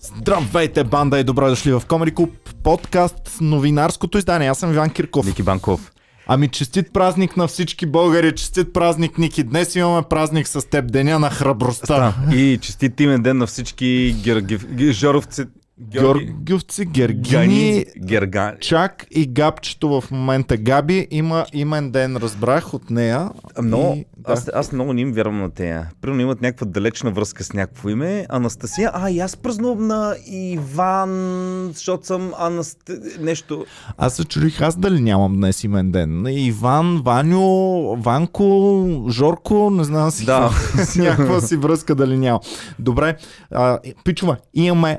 Здравейте, банда и добро дошли в Комери Клуб, подкаст, новинарското издание. Аз съм Иван Кирков. Ники Банков. Ами честит празник на всички българи, честит празник Ники. Днес имаме празник с теб, деня на храбростта. И честит имен ден на всички гергив... Георгиовци, Гергини, Герга... Чак и Габчето в момента. Габи има имен ден, разбрах от нея. Но и, да. аз, аз много не им вярвам на тея. Примерно имат някаква далечна връзка с някакво име. Анастасия, а и аз празнувам на Иван, защото съм Анаст... нещо. Аз се чудих аз дали нямам днес имен ден. Иван, Ваню, Ванко, Жорко, не знам си. Да. с някаква си връзка дали няма. Добре, а, пичува, имаме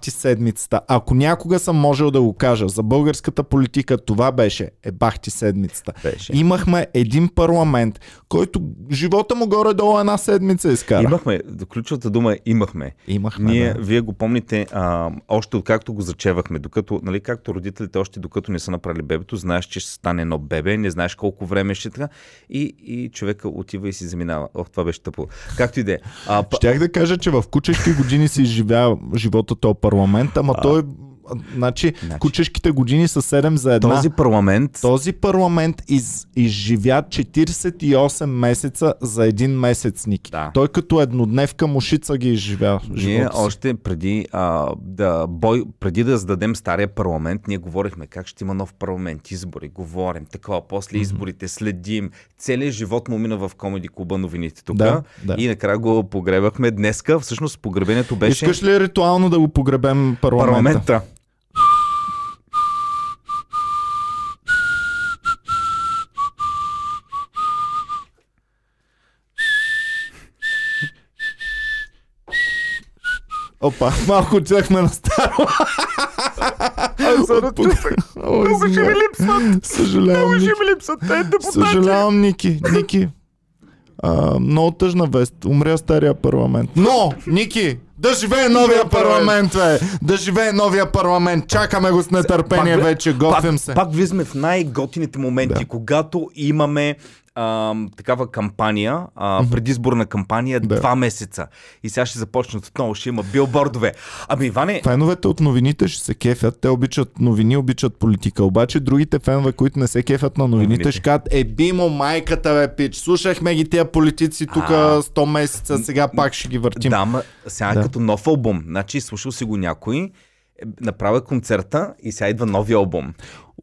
ебахти седмицата. Ако някога съм можел да го кажа за българската политика, това беше ебахти седмицата. Беше. Имахме един парламент, който живота му горе-долу една седмица изкара. Имахме, ключовата дума е имахме. Имахме, Ние, да. вие го помните, а, още откакто го зачевахме, докато, нали, както родителите още докато не са направили бебето, знаеш, че ще стане едно бебе, не знаеш колко време ще така и, и човека отива и си заминава. Ох, това беше тъпо. Както и да е. Щях да кажа, че в кучешки години си изживя живота този парламент, ама той, а, значи, Значи. кучешките години са 7 за една. този парламент Този парламент из, изживя 48 месеца за един месец, Ники. Да. Той като еднодневка мушица ги изживя Ние си. още преди, а, да, бой, преди да зададем стария парламент, ние говорихме как ще има нов парламент, избори, говорим, такова, после изборите следим. Целият живот му мина в комеди клуба новините тук. Да, да. И накрая го погребахме. Днеска, всъщност, погребението беше Искаш ли ритуално да го погребем парламента? парламента. Опа, малко отидахме на старо. О, Много ще ми липсват. Съжалявам, Много ще ми липсват. Те депутати. Съжалявам, Ники. Ники. А, много тъжна вест. Умря стария парламент. Но, Ники, да живее новия парламент, бе! Да живее новия парламент! Чакаме го с нетърпение Пак, вече, готвим пак, се. Пак влизаме в най-готините моменти, да. когато имаме ам, такава кампания, а, предизборна кампания, Да. два месеца. И сега ще започнат отново, ще има билбордове. Ами, Иване, Феновете от новините ще се кефят. Те обичат новини, обичат политика. Обаче другите фенове, които не се кефят на новините, Новините. ще кажат, е бимо майката, бе, пич. Слушахме ги тия политици тук А. 100 месеца, сега пак ще ги въртим. да, ма, сега Да. да. като нов албум. Значи, слушал си го някой, е, направя концерта и сега идва новия албум.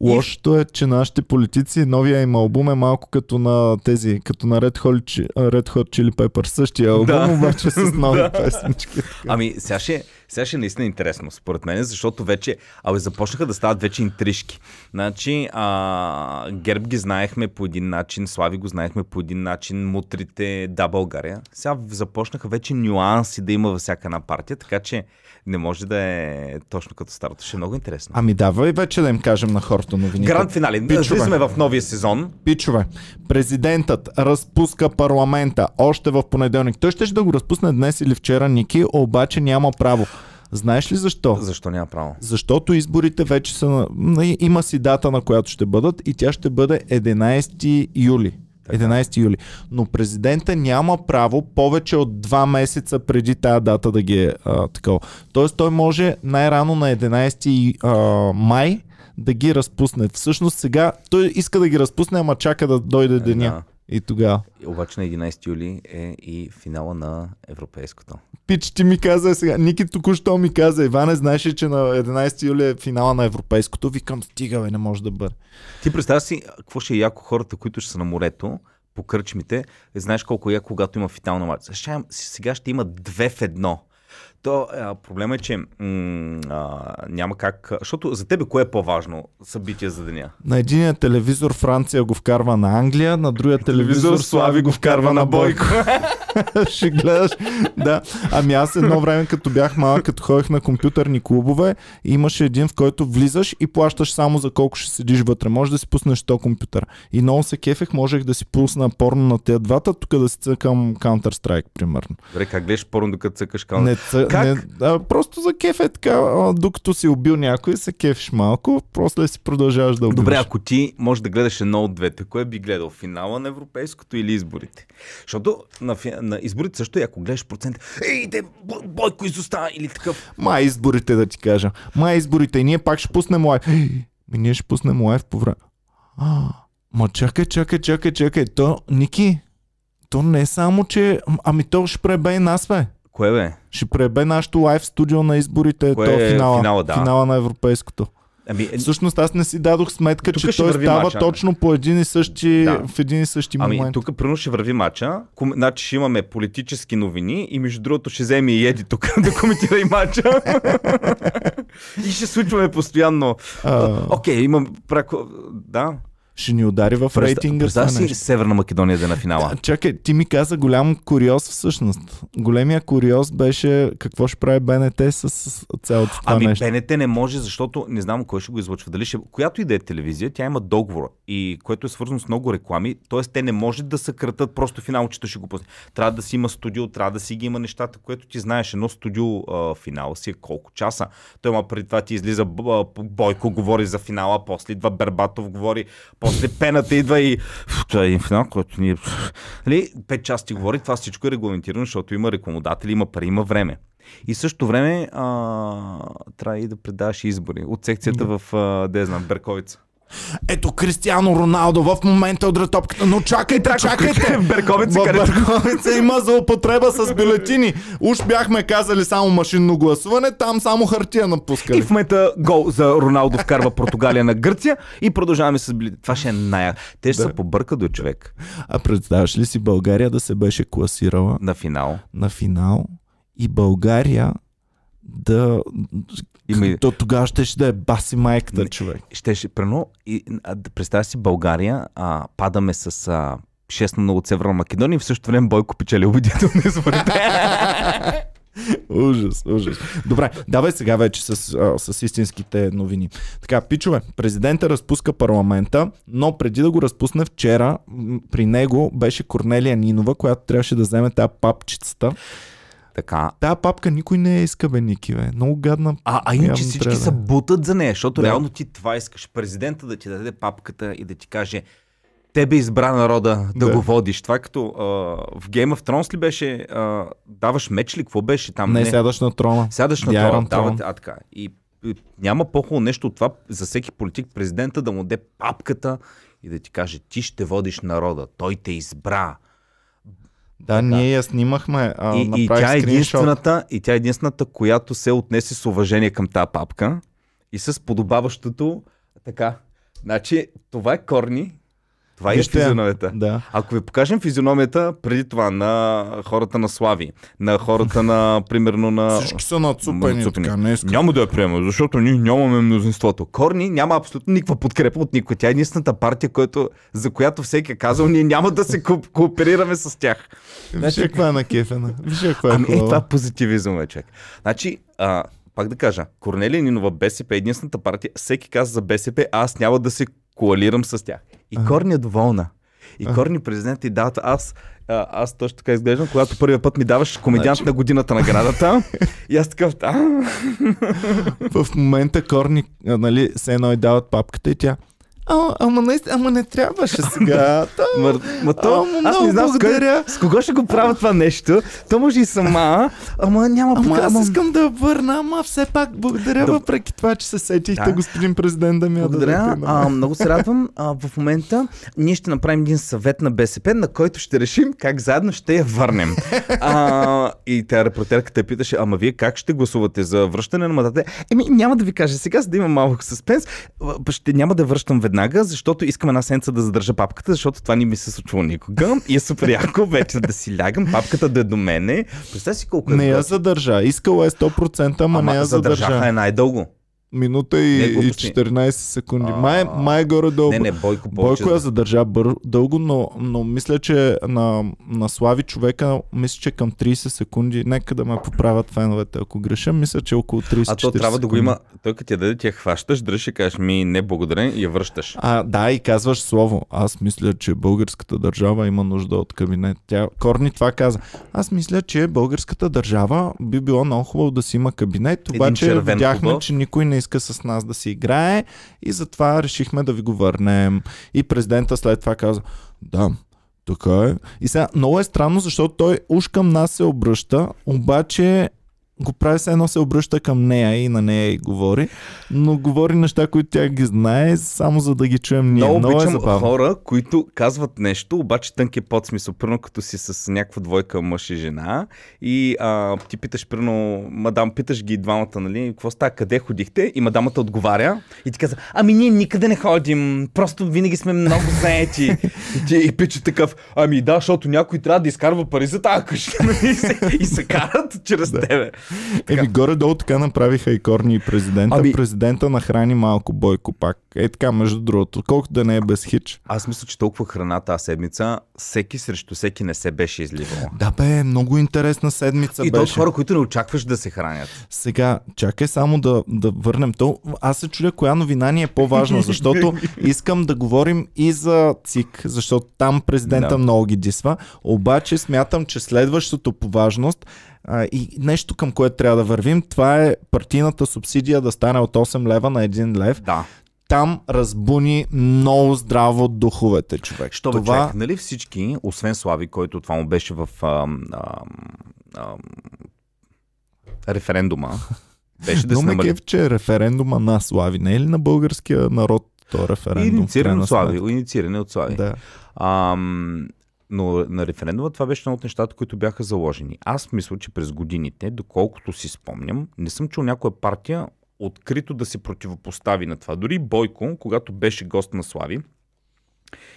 Лошото е, че нашите политици, новия им албум е малко като на тези, като на Red Hot, Red Hot Chili Peppers. Същия албум, Да. обаче с нови Да. песнички. Ами, сега ще, сега ще е наистина интересно, според мен, защото вече, абе, започнаха да стават вече интрижки. Значи, а, Герб ги знаехме по един начин, Слави го знаехме по един начин, мутрите, да, България. Сега започнаха вече нюанси да има във всяка една партия, така че не може да е точно като старото. Ще е много интересно. Ами давай вече да им кажем на хората новините. Гранд финали. Влизаме в новия сезон. Пичове, президентът разпуска парламента още в понеделник. Той ще да го разпусне днес или вчера, Ники, обаче няма право. Знаеш ли защо? Защо няма право? Защото изборите вече са... на- Има си дата, на която ще бъдат и тя ще бъде 11 юли. 11 юли. Но президента няма право повече от два месеца преди тази дата да ги е а, такова. Тоест той може най-рано на 11 а, май да ги разпусне. Всъщност сега той иска да ги разпусне, ама чака да дойде деня. Да. И тогава. Обаче на 11 юли е и финала на Европейското. Пич, ти ми каза сега. Ники току-що ми каза. Иване, знаеш ли, че на 11 юли е финала на Европейското? Викам, стига, бе, не може да бъде. Ти представя си какво ще е яко хората, които ще са на морето, по кръчмите. Знаеш колко е когато има финал на матч. Сега ще има две в едно. То а, проблема е, че м- а, няма как. Защото за тебе кое е по-важно събитие за деня? На единия телевизор Франция го вкарва на Англия, на другия телевизор Слави го вкарва на Бойко. ще гледаш. Да. Ами аз едно време, като бях малък, като ходех на компютърни клубове, имаше един, в който влизаш и плащаш само за колко ще седиш вътре. Може да си пуснеш то компютър. И много се кефех, можех да си пусна порно на тези двата, тук да си цъкам Counter-Strike, примерно. Добре, как гледаш порно, докато цъкаш Не, каунтер? ц... Как? не а, просто за кеф е така, а, докато си убил някой, се кефиш малко, после си продължаваш да убиваш. Добре, ако ти можеш да гледаш едно от двете, кое би гледал? Финала на европейското или изборите? Защото на, на изборите също и ако гледаш процент, ей, те, Бо- Бойко изостава или такъв. Май изборите да ти кажа. Май изборите и ние пак ще пуснем лайв. Ей, Ми ние ще пуснем лайв по време. Ма чакай, чакай, чакай, чакай. То, Ники, то не е само, че... Ами то ще пребе и нас, бе. Кое бе? Ще пребе нашото лайв студио на изборите. Кое то е финала, финала, да. финала на европейското. Ами, е, Всъщност аз не си дадох сметка, че той става мача. точно по един и същи, Да. в един и същи ами момент. тук примерно ще върви мача, ком... значи ще имаме политически новини и между другото ще вземе и Еди тук да коментира и мача. и ще случваме постоянно. Окей, имам прако... Да. Ще ни удари в рейтинга. Представя си нещо. Северна Македония да е на финала. А, Чакай, ти ми каза голям куриоз всъщност. Големия куриоз беше какво ще прави БНТ с, с цялото това Ами нещо. БНТ не може, защото не знам кой ще го излъчва. Дали ще... Която и да е телевизия, тя има договор и което е свързано с много реклами, т.е. те не може да съкратат просто финалчето ще го пусне. Трябва да си има студио, трябва да си ги има нещата, което ти знаеш. Едно студио а, финал си е колко часа. Той има преди това ти излиза Бойко говори за финала, после идва Бербатов говори, после пената идва и «Ф, това е финал, който ние... Нали, пет часа ти говори, това всичко е регламентирано, защото има рекламодатели, има пари, има време. И в същото време а, трябва и да предаваш избори от секцията в, а, де знам, Берковица. Ето Кристиано Роналдо в момента удра топката, но чакайте, чакайте! В Берковица, В където... Бърковица има злоупотреба с бюлетини. Уж бяхме казали само машинно гласуване, там само хартия И напускали. в момента гол за Роналдо вкарва Португалия на Гърция и продължаваме с билети. Това ще е най Те ще Да. се побърка до човек А представяш ли си България да се беше класирала на финал. на финал и България да... Има и- То тогава ще, ще да е баси майката, Не. човек. Ще, ще прено, и, а, представя си България, а, падаме с а, 6 на 0 от Северна Македония и в същото време Бойко печели убедително изборите. Ужас, ужас. Добре, давай сега вече с, а, с истинските новини. Така, пичове, президента разпуска парламента, но преди да го разпусне вчера, при него беше Корнелия Нинова, която трябваше да вземе тази папчицата. Така. Тая папка никой не я иска, бе, Ники, бе. Много гадна. А, а иначе всички трябва са е. бутат за нея, защото Да. реално ти това искаш. Президента да ти даде папката и да ти каже тебе избра народа да, Да. го водиш. Това е като а, в Game of Thrones ли беше а, даваш меч ли? Какво беше там? Не, сядаш на трона. Сядаш на Iron давате, Throne. а така. И, и няма по-хубаво нещо от това за всеки политик, президента да му даде папката и да ти каже, ти ще водиш народа, той те избра. Да, ние я снимахме. А, и, и тя е единствената, и тя е единствената, която се отнесе с уважение към тази папка и с подобаващото така. Значи, това е корни, това е Вижте я. физиономията. Да. Ако ви покажем физиономията преди това на хората на Слави, на хората на, примерно на... Всички са нацупени, Нацупени. така, не искам. Няма да я приема, защото ние нямаме мнозинството. Корни няма абсолютно никаква подкрепа от никой. Тя е единствената партия, който, за която всеки е казал, ние няма да се ко- кооперираме с тях. Виж я каква е накефена. Виж я каква е Ами е, това е позитивизъм, е, човек. Значи, а, пак да кажа, Корнелия Нинова, БСП е единствената партия, всеки каза за БСП, а аз няма да се коалирам с тях. И Ага. Корни е доволна. И Корни президент и дават аз, а, аз точно така изглеждам, когато първия път ми даваш комедиант Значи- на годината наградата. и аз такъв, а, В момента Корни, нали, се едно и дават папката и тя А, ама, не, ама не трябваше сега. Та, Ма, ма то, Ама аз не знам с, кой, благодаря. с кого ще го правя това нещо. То може и сама, ама няма Ама пока- аз искам да върна, ама все пак благодаря, Да. въпреки това, че се сетихте, Да. господин президент, да ми Благодаря. А, много се радвам. А, в момента ние ще направим един съвет на БСП, на който ще решим как заедно ще я върнем. А, и тя репортерката питаше, ама вие как ще гласувате за връщане на мандата? Еми, няма да ви кажа сега, за да има малък съспенс. Ще няма да връщам веднага, защото искам една сенца да задържа папката, защото това не ми се случва никога. И е супер яко вече да си лягам, папката да е до мене. Представи си колко е Не я задържа. Искала е 100%, ама, не я задържаха задържа. е най-дълго. Минута и, Не, и глупости. 14 секунди. А. Май, май горе-долу. Не, не, Бойко повече. Бойко я задържа бър, дълго, но, но мисля, че на, на Слави човека, мисля, че към 30 секунди, нека да ме поправят феновете, ако греша, мисля, че около 30 А то трябва да го секунди. има. Той като ти я даде, ти я хващаш, дръж и кажеш ми не благодаря и я връщаш. А, да, и казваш слово. Аз мисля, че българската държава има нужда от кабинет. Тя, Корни това каза. Аз мисля, че българската държава би било много хубаво да си има кабинет, обаче видяхме, хубав. че никой не иска с нас да си играе и затова решихме да ви го върнем. И президента след това каза, да, така е. И сега много е странно, защото той уж към нас се обръща, обаче го прави се едно се обръща към нея и на нея и говори, но говори неща, които тя ги знае, само за да ги чуем ние. Много Много, е обичам забавно. хора, които казват нещо, обаче тънки подсмисъл. Примерно като си с някаква двойка мъж и жена и а, ти питаш, примерно, мадам, питаш ги двамата, нали, какво става, къде ходихте? И мадамата отговаря и ти казва, ами ние никъде не ходим, просто винаги сме много заети. и, ти, и пича такъв, ами да, защото някой трябва да изкарва пари за тази къща нали, и, се, и се карат чрез тебе. Еми, горе-долу така направиха и Корни и президента. Ами... Президента нахрани малко Бойко пак. Е така, между другото, колкото да не е без хич. Аз мисля, че толкова храна тази седмица, всеки срещу всеки не се беше изливал. Да бе, много интересна седмица И то от беше. хора, които не очакваш да се хранят. Сега, чакай само да, да върнем то. Аз се чудя коя новина ни е по-важна, защото искам да говорим и за ЦИК, защото там президента Да. много ги дисва. Обаче смятам, че следващото по важност а, и нещо към което трябва да вървим, това е партийната субсидия да стане от 8 лева на 1 лев. Да. Там разбуни много здраво духовете, човек. Що бе, това... човек, нали всички, освен Слави, който това му беше в ам, ам, ам, референдума, беше да Но се намали. кеф, че е референдума на Слави, не е ли на българския народ то референдум? крайна от Слави, иницииране от Слави. Да. Ам, но на референдума това беше едно от нещата, които бяха заложени. Аз мисля, че през годините, доколкото си спомням, не съм чул някоя партия открито да се противопостави на това. Дори Бойко, когато беше гост на Слави,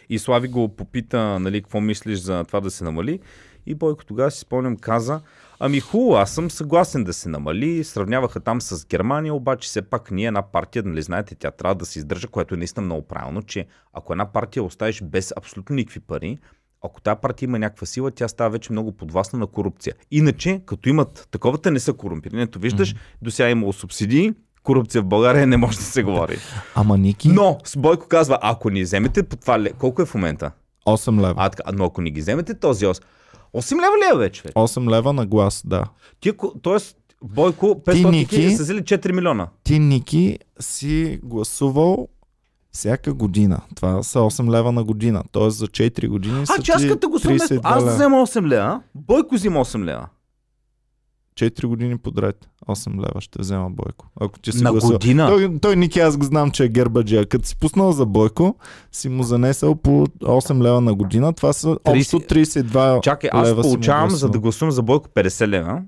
и Слави го попита, нали, какво мислиш за това да се намали. И Бойко тогава си спомням каза, ами хубаво, аз съм съгласен да се намали. Сравняваха там с Германия, обаче все пак ние една партия, нали знаете, тя трябва да се издържа, което е наистина много правилно, че ако една партия оставиш без абсолютно никакви пари, ако тази партия има някаква сила, тя става вече много подвластна на корупция. Иначе, като имат такова, те не са корумпирани. Ето виждаш, до сега е имало субсидии, корупция в България не може да се говори. Ама Ники, Но с Бойко казва, ако ни вземете по това, колко е в момента? 8 лева. А, така, но ако ни ги вземете този 8, 8 лева ли е вече? бе? 8 лева на глас, да. Ти, тоест, Бойко, 500 Ники? хиляди са взели 4 милиона. Ти, Ники, си гласувал всяка година. Това са 8 лева на година. Тоест за 4 години А, че аз като го съм, 32 аз взема 8 лева, Бойко взима 8 лева. 4 години подред. 8 лева ще взема Бойко. Ако ти си На гласувал. година? Той, той Ники, аз го знам, че е гербаджия. Като си пуснал за Бойко, си му занесъл по 8 лева на година. Това са 30 общо 32 Чакай, аз лева получавам, за да гласувам за Бойко 50 лева.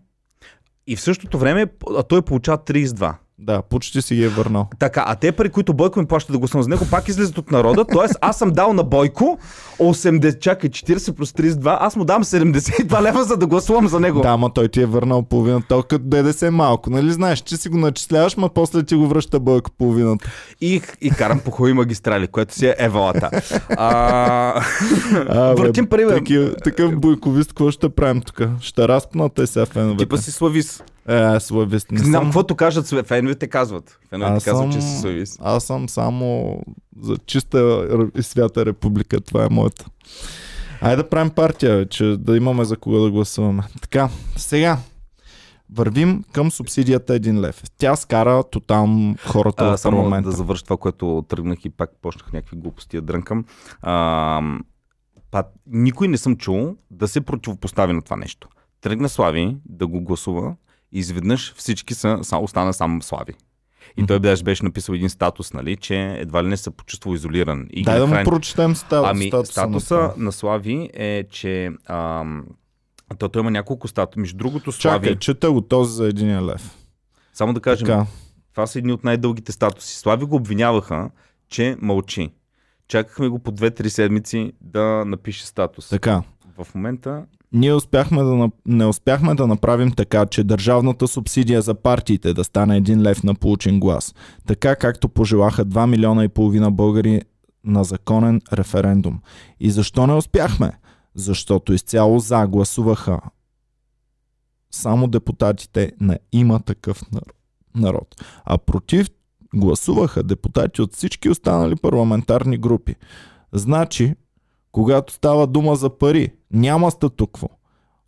И в същото време а той получава 32. Да, почти си ги е върнал. Така, а те пари, които Бойко ми плаща да гласувам за него, пак излизат от народа. Тоест, аз съм дал на Бойко 80, чакай, 40 плюс 32, аз му дам 72 лева, за да гласувам за него. Да, ама той ти е върнал половината. То като ДДС малко, нали знаеш, че си го начисляваш, ма после ти го връща Бойко половината. И, и карам по хубави магистрали, което си е евалата. А, А, Въртим. Такив, такъв бойковист, какво ще правим тук? Ще разпнат те сега феновете. типа си славис. Е, славист не Знам, съм. каквото кажат, феновете казват. Феновете Аз казват, съм, че си славис. аз съм само за чиста и свята република. Това е моята. Айде да правим партия, че да имаме за кого да гласуваме. Така, сега вървим към субсидията 1 лев. Тя скара тотално хората А, в само парламента. да завърша това, което тръгнах и пак почнах някакви глупости да дрънкам. А, па, никой не съм чул да се противопостави на това нещо. Тръгна Слави да го гласува и изведнъж всички са, са остана само Слави. И той беше, беше написал един статус, нали, че едва ли не се почувствал изолиран. И Дай да му нахрани- прочетем статус, Ами, статуса. статуса на на, Слави е, че ам, то, той има няколко статуса. Между другото. Слави, Чакай, чета го този за един лев. само да кажем, Така. това са едни от най-дългите статуси. Слави го обвиняваха, че мълчи. Чакахме го по 2-3 седмици да напише статус. Така. В момента Ние успяхме да, не успяхме да направим така, че държавната субсидия за партиите да стане един лев на получен глас. Така както пожелаха 2 милиона и половина българи на законен референдум. И защо не успяхме? Защото изцяло за гласуваха само депутатите на има такъв нар- народ. А против гласуваха депутати от всички останали парламентарни групи. Значи, когато става дума за пари, няма статукво.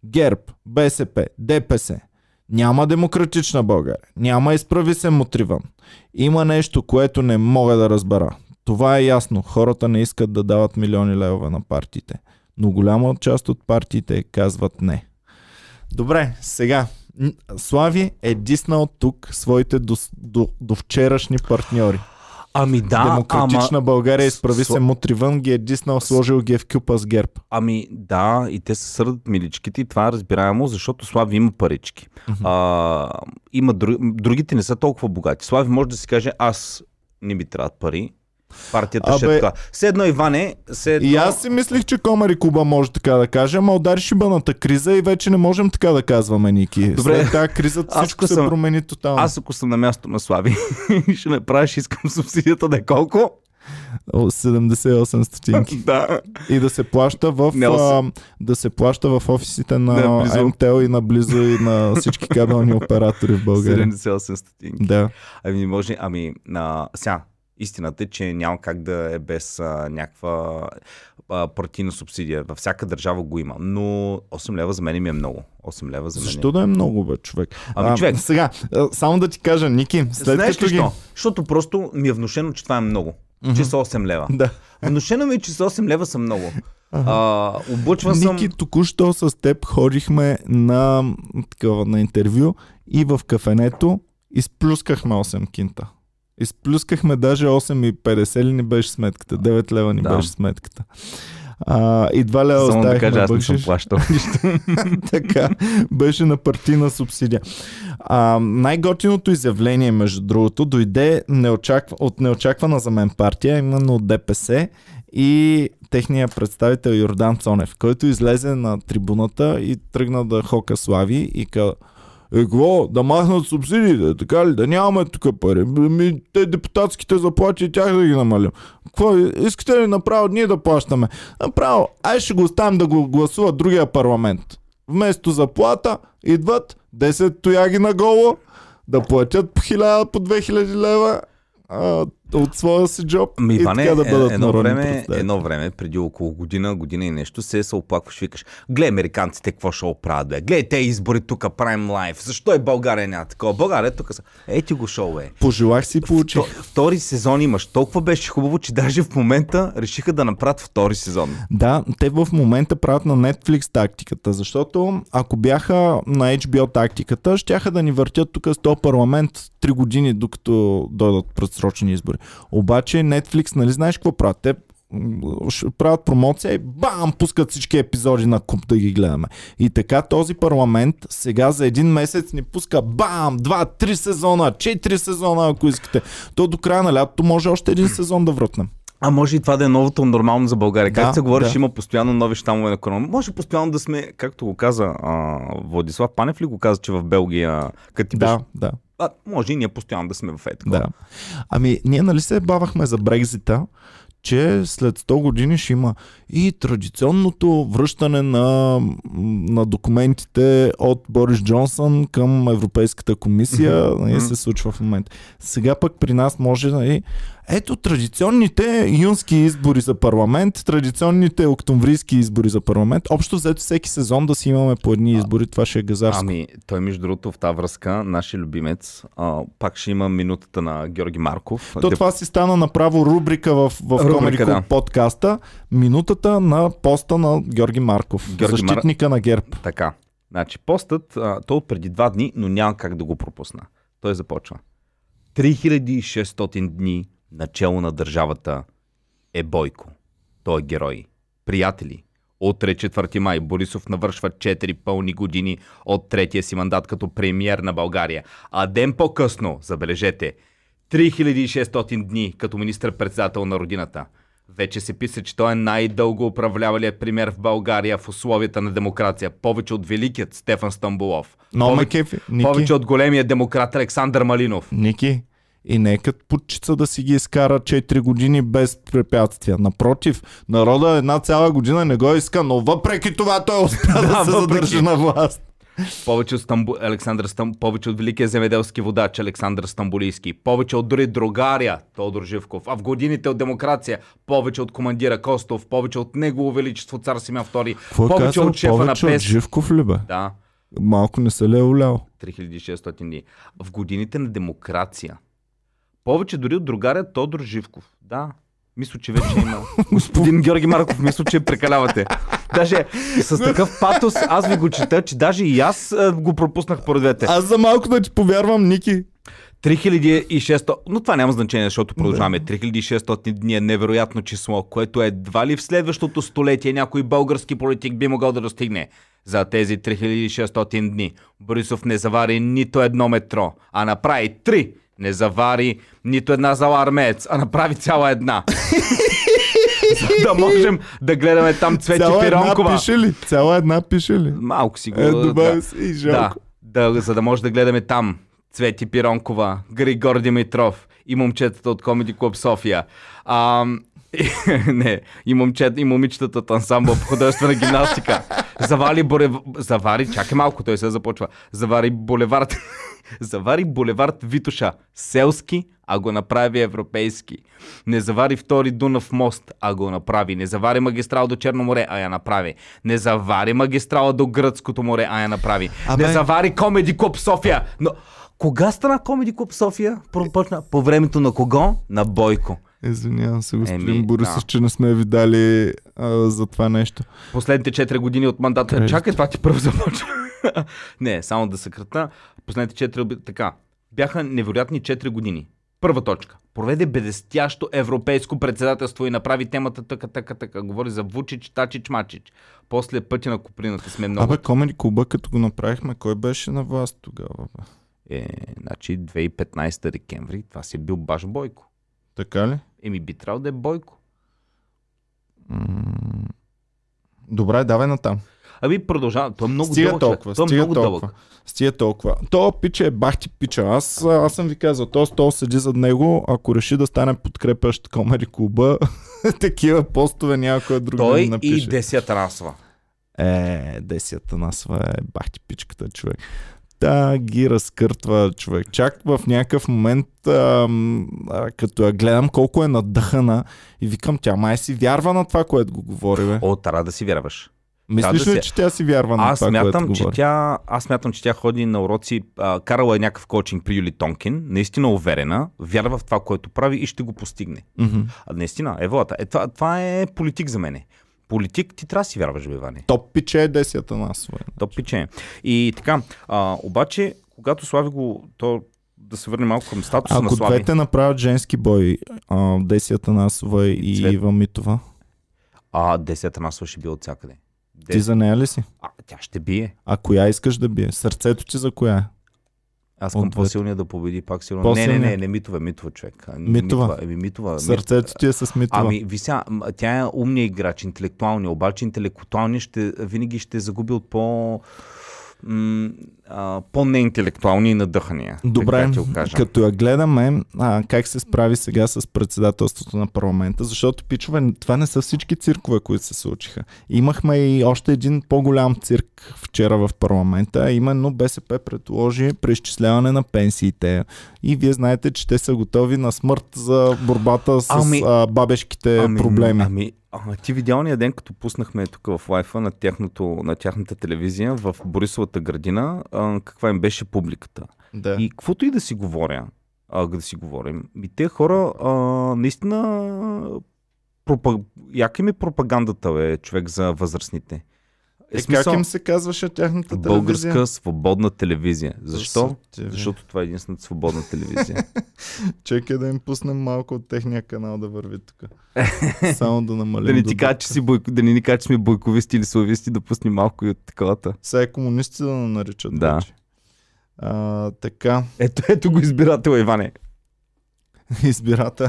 ГЕРБ, БСП, ДПС. Няма демократична България. Няма изправи се мутриван. Има нещо, което не мога да разбера. Това е ясно. Хората не искат да дават милиони левове на партиите. Но голяма част от партиите казват не. Добре, сега. Слави е диснал тук своите до, до, до вчерашни партньори. Ами да, Демократична ама, България изправи с- се мутривън, ги е диснал, сложил ги е в кюпа с герб. ами да, и те се сърдат миличките и това е разбираемо, защото Слави има парички. А, има друг, другите не са толкова богати. Слави може да си каже, аз не ми трябват пари. Партията ще е Абе- така. Все едно Иване, все едно... И аз си мислих, че Комари Куба може така да каже, ама удари шибаната криза и вече не можем така да казваме, Ники. Добре. След тази криза всичко се промени тотално. Аз ако съм на място на Слави, ще направиш, искам субсидията да е колко? О, 78 стотинки. да. и да се плаща в а, да се плаща в офисите на. МТЛ и наблизо и на всички кабелни оператори в България. 78 стотинки. Да. Ами може, ами на, сега, истината е, че няма как да е без а, някаква а, партийна субсидия. Във всяка държава го има, но 8 лева за мен ми е много. 8 лева за мен. Защо да е много, бе, човек? Ами, човек. Сега, а, само да ти кажа, Ники, след Знаеш като ли ги... що? Защото просто ми е внушено, че това е много. Че са 8 лева. Да. Внушено ми е, че са 8 лева са много. А, облъчван съм... Ники, току-що с теб ходихме на, такова, на интервю и в кафенето изплюскахме 8 кинта. Изплюскахме даже 8,50 ли ни беше сметката? 9 лева ни Да. беше сметката. А, и 2 лева Само да кажа, аз не съм бъкшиш. плащал нищо. така, беше на партийна субсидия. А, най-готиното изявление, между другото, дойде неочаква, от неочаквана за мен партия, именно от ДПС и техния представител Йордан Цонев, който излезе на трибуната и тръгна да хока слави и каза е, какво? Да махнат субсидиите, така ли? Да нямаме тук пари. Ми, те депутатските заплати и тях да ги намалим. Какво? Искате ли направо ние да плащаме? Направо, ай ще го оставим да го гласува другия парламент. Вместо заплата идват 10 тояги на голо да платят по 1000, по 2000 лева а, от своя си джоб Ами, и Иване, така да е- бъдат едно, време, едно време, преди около година, година и нещо, се се оплакваш, викаш, гледай американците какво ще оправят, бе. Гледай те избори тук, правим лайф. Защо е България няма такова? България тук са. Ети го шоу, е. Пожелах си и получих. Вто- Втори сезон имаш. Толкова беше хубаво, че даже в момента решиха да направят втори сезон. Да, те в момента правят на Netflix тактиката, защото ако бяха на HBO тактиката, щяха да ни въртят тук с този парламент 3 години, докато дойдат предсрочни избори. Обаче Netflix, нали знаеш какво правят? Те правят промоция и бам, пускат всички епизоди на куп да ги гледаме. И така този парламент сега за един месец ни пуска бам, два, три сезона, четири сезона, ако искате. То до края на лятото може още един сезон да вратнем. А може и това да е новото нормално за България. Да, се говориш, да. има постоянно нови щамове на корона. Може постоянно да сме, както го каза а, Владислав Панев ли го каза, че в Белгия, като ти беше... Да, да. А, може и ние постоянно да сме в ето. Да. Ами, ние нали се бавахме за Брекзита, че след 100 години ще има и традиционното връщане на, на документите от Борис Джонсън към Европейската комисия Мгм. нали, се случва в момента. Сега пък при нас може нали, ето традиционните юнски избори за парламент, традиционните октомврийски избори за парламент. Общо взето всеки сезон да си имаме по едни избори, това ще е газарско. Ами, той между другото в тази връзка, нашия любимец, а, пак ще има минутата на Георги Марков. То Деп- това си стана направо рубрика в, в Рубрика, да. подкаста. Минутата на поста на Георги Марков. Георги Мар- защитника на ГЕРБ. Така. Значи, постът, а, той от преди два дни, но няма как да го пропусна. Той започва. 3600 дни начало на държавата е Бойко. Той е герой. Приятели, утре 4 май Борисов навършва 4 пълни години от третия си мандат като премьер на България. А ден по-късно, забележете, 3600 дни като министър-председател на родината. Вече се писа, че той е най-дълго управлявалият пример в България в условията на демокрация. Повече от великият Стефан Стамбулов. Но повече. Ники, повече от големия демократ Александър Малинов. Ники, и нека путчица да си ги изкара 4 години без препятствия. Напротив, народа една цяла година не го иска, но въпреки това той успя да, Да, се задържи на власт. Повече от, Стамбу... Александър Стам... повече от великия земеделски водач Александър Стамбулийски. Повече от дори другаря Тодор Живков. А в годините от демокрация повече от командира Костов. Повече от негово величество цар Симеон II. Какво повече казал? от шефа повече на от ПЕС. Живков ли бе? Да. Малко не се ли е улял? 3600 дни. В годините на демокрация. Повече дори от другаря Тодор Живков. Да. Мисля, че вече има. Господин Георги Марков, мисля, че прекалявате. Даже с такъв патос аз ви го чета, че даже и аз го пропуснах по двете. Аз за малко да ти повярвам, Ники. 3600, но това няма значение, защото продължаваме. 3600 дни е невероятно число, което едва ли в следващото столетие някой български политик би могъл да достигне. За тези 3600 дни Борисов не завари нито едно метро, а направи три. Не завари нито една зала армеец, а направи цяла една. Да можем да гледаме там Цвети Цяла една Пиронкова. пише ли? Цяла една пише ли? Малко си го... Е, да. добавя се и Да, жалко. да, за да може да гледаме там Цвети Пиронкова, Григор Димитров и момчетата от Комеди Клуб София. А, не, и, момчет, и момичетата от ансамбъл по художествена гимнастика. Завали Борев... Завари, чакай малко, той се започва. Завари булевард... Завари булевард Витуша. Селски, а го направи европейски. Не завари втори Дунав мост, а го направи. Не завари магистрала до Черно море, а я направи. Не завари магистрала до Гръцкото море, а я направи. Абе. Не завари Комеди Клуб София. Но кога стана Комеди Клуб София? Пропочна по времето на кого? На Бойко. Извинявам се, господин Еми, Борисов, да. че не сме ви дали а, за това нещо. Последните 4 години от мандата. Кредит. Чакай, това ти първо започва. не, само да съкрата. Последните 4 оби- така. Бяха невероятни 4 години. Първа точка. Проведе бедестящо европейско председателство и направи темата така, така, така. Говори за Вучич, Тачич, Мачич. После пътя на Куприната сме много. Абе, Комеди Клуба, като го направихме, кой беше на власт тогава? Бе? Е, значи 2015 декември, това си е бил баш Бойко. Така ли? Еми би трябвало да е Бойко. Добре, давай натам. Ами продължава. Той е много стига дълъг. толкова. Той е много толкова. дълъг. Стига толкова. То пича е бахти пича. Аз, аз съм ви казал, то стол седи зад него, ако реши да стане подкрепящ Комеди Клуба, такива постове някой друг да Той и напише. Деся Тарасова. Е, десята насва е бахти пичката, човек. Та ги разкъртва човек. Чак в някакъв момент, ам, а, като я гледам колко е надъхана и викам, тя май си вярва на това, което го говори, бе. О, трябва да си вярваш. Мислиш да ли, си- че тя си вярва на Аз това, което смятам, че говори? тя, аз смятам, че тя ходи на уроци, а, карала е някакъв коучинг при Юли Тонкин, наистина уверена, вярва в това, което прави и ще го постигне. Мгм. А, наистина, е волата. Е, това, това е политик за мене. Политик, ти трябва да си вярваш, бе, Ване. Топ пиче е десята насва. Топ пиче. И така, а, обаче, когато Слави го, то да се върне малко към статуса на Ако Слави. двете направят женски бой, а, Десията Насова и Цвет. Ива Митова, А, десета насла ще бие от всякъде. ти за нея ли си? А, тя ще бие. А коя искаш да бие? Сърцето ти за коя е? Аз двете. по-силния да победи пак сигурно. Не, не, не, не, Митова, Митова, човек. А, Митова. Еми, Митова. Сърцето ти е с Митова. Ами, вися, тя е умният играч, интелектуалния, обаче интелектуалният ще, винаги ще загуби от по... М, а, по-неинтелектуални и надъхания. Добре, като я гледаме, а, как се справи сега с председателството на парламента, защото пичове, това не са всички циркове, които се случиха. Имахме и още един по-голям цирк вчера в парламента, а именно БСП предложи преизчисляване на пенсиите. И вие знаете, че те са готови на смърт за борбата с Ами- а, бабешките проблеми. Ами, а, ти видялния ден, като пуснахме тук в лайфа на, тяхното, на тяхната телевизия в Борисовата градина, а, каква им беше публиката. да. И каквото и да си говоря, а, да си говорим, ми те хора а, наистина пропа... яка им е пропагандата, бе, човек за възрастните. Е, как им се казваше тяхната телевизия? Българска свободна телевизия. Защо? Защото, Защото това е единствената свободна телевизия. Чекай да им пуснем малко от техния канал да върви тук. Само да намалим. да, не ти кажа, че си бойко... да не ни кажа, че сме бойковисти или слависти, да пусни малко и от таковата. Сега и комунисти да наричат. Да. вече. А, така. Ето, ето го избирател, Иване. избирател.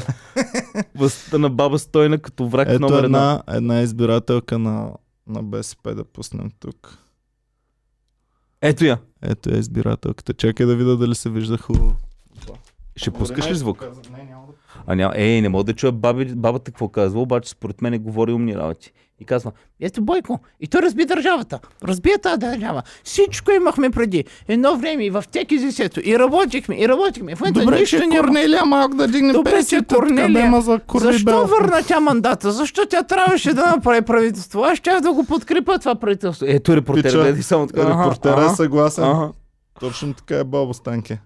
Възста на баба Стойна като враг Ето номер една, една избирателка на, на БСП да пуснем тук. Ето я. Ето е избирателката. Чакай да видя дали се вижда хубаво. Ще пускаш ли звук? Не, няма да А няма. Ей, не мога да чуя баби, бабата какво казва, обаче според мен говори умни работи. И казва, Ето Бойко, и той разби държавата. Разби тази държава. Всичко имахме преди. Едно време и в теки зесето. И работихме, и работихме. В момента Добре, нищо че няма. Корнелия малко да дигне Добре, че пенсията, Корнелия. има за Защо Защо върна тя мандата? Защо тя трябваше да направи правителство? Аз щях да го подкрепя това правителство. Е, ето репортер, Пича, гледай само така. Репортера е съгласен. аха. Точно така е Бобо Станке.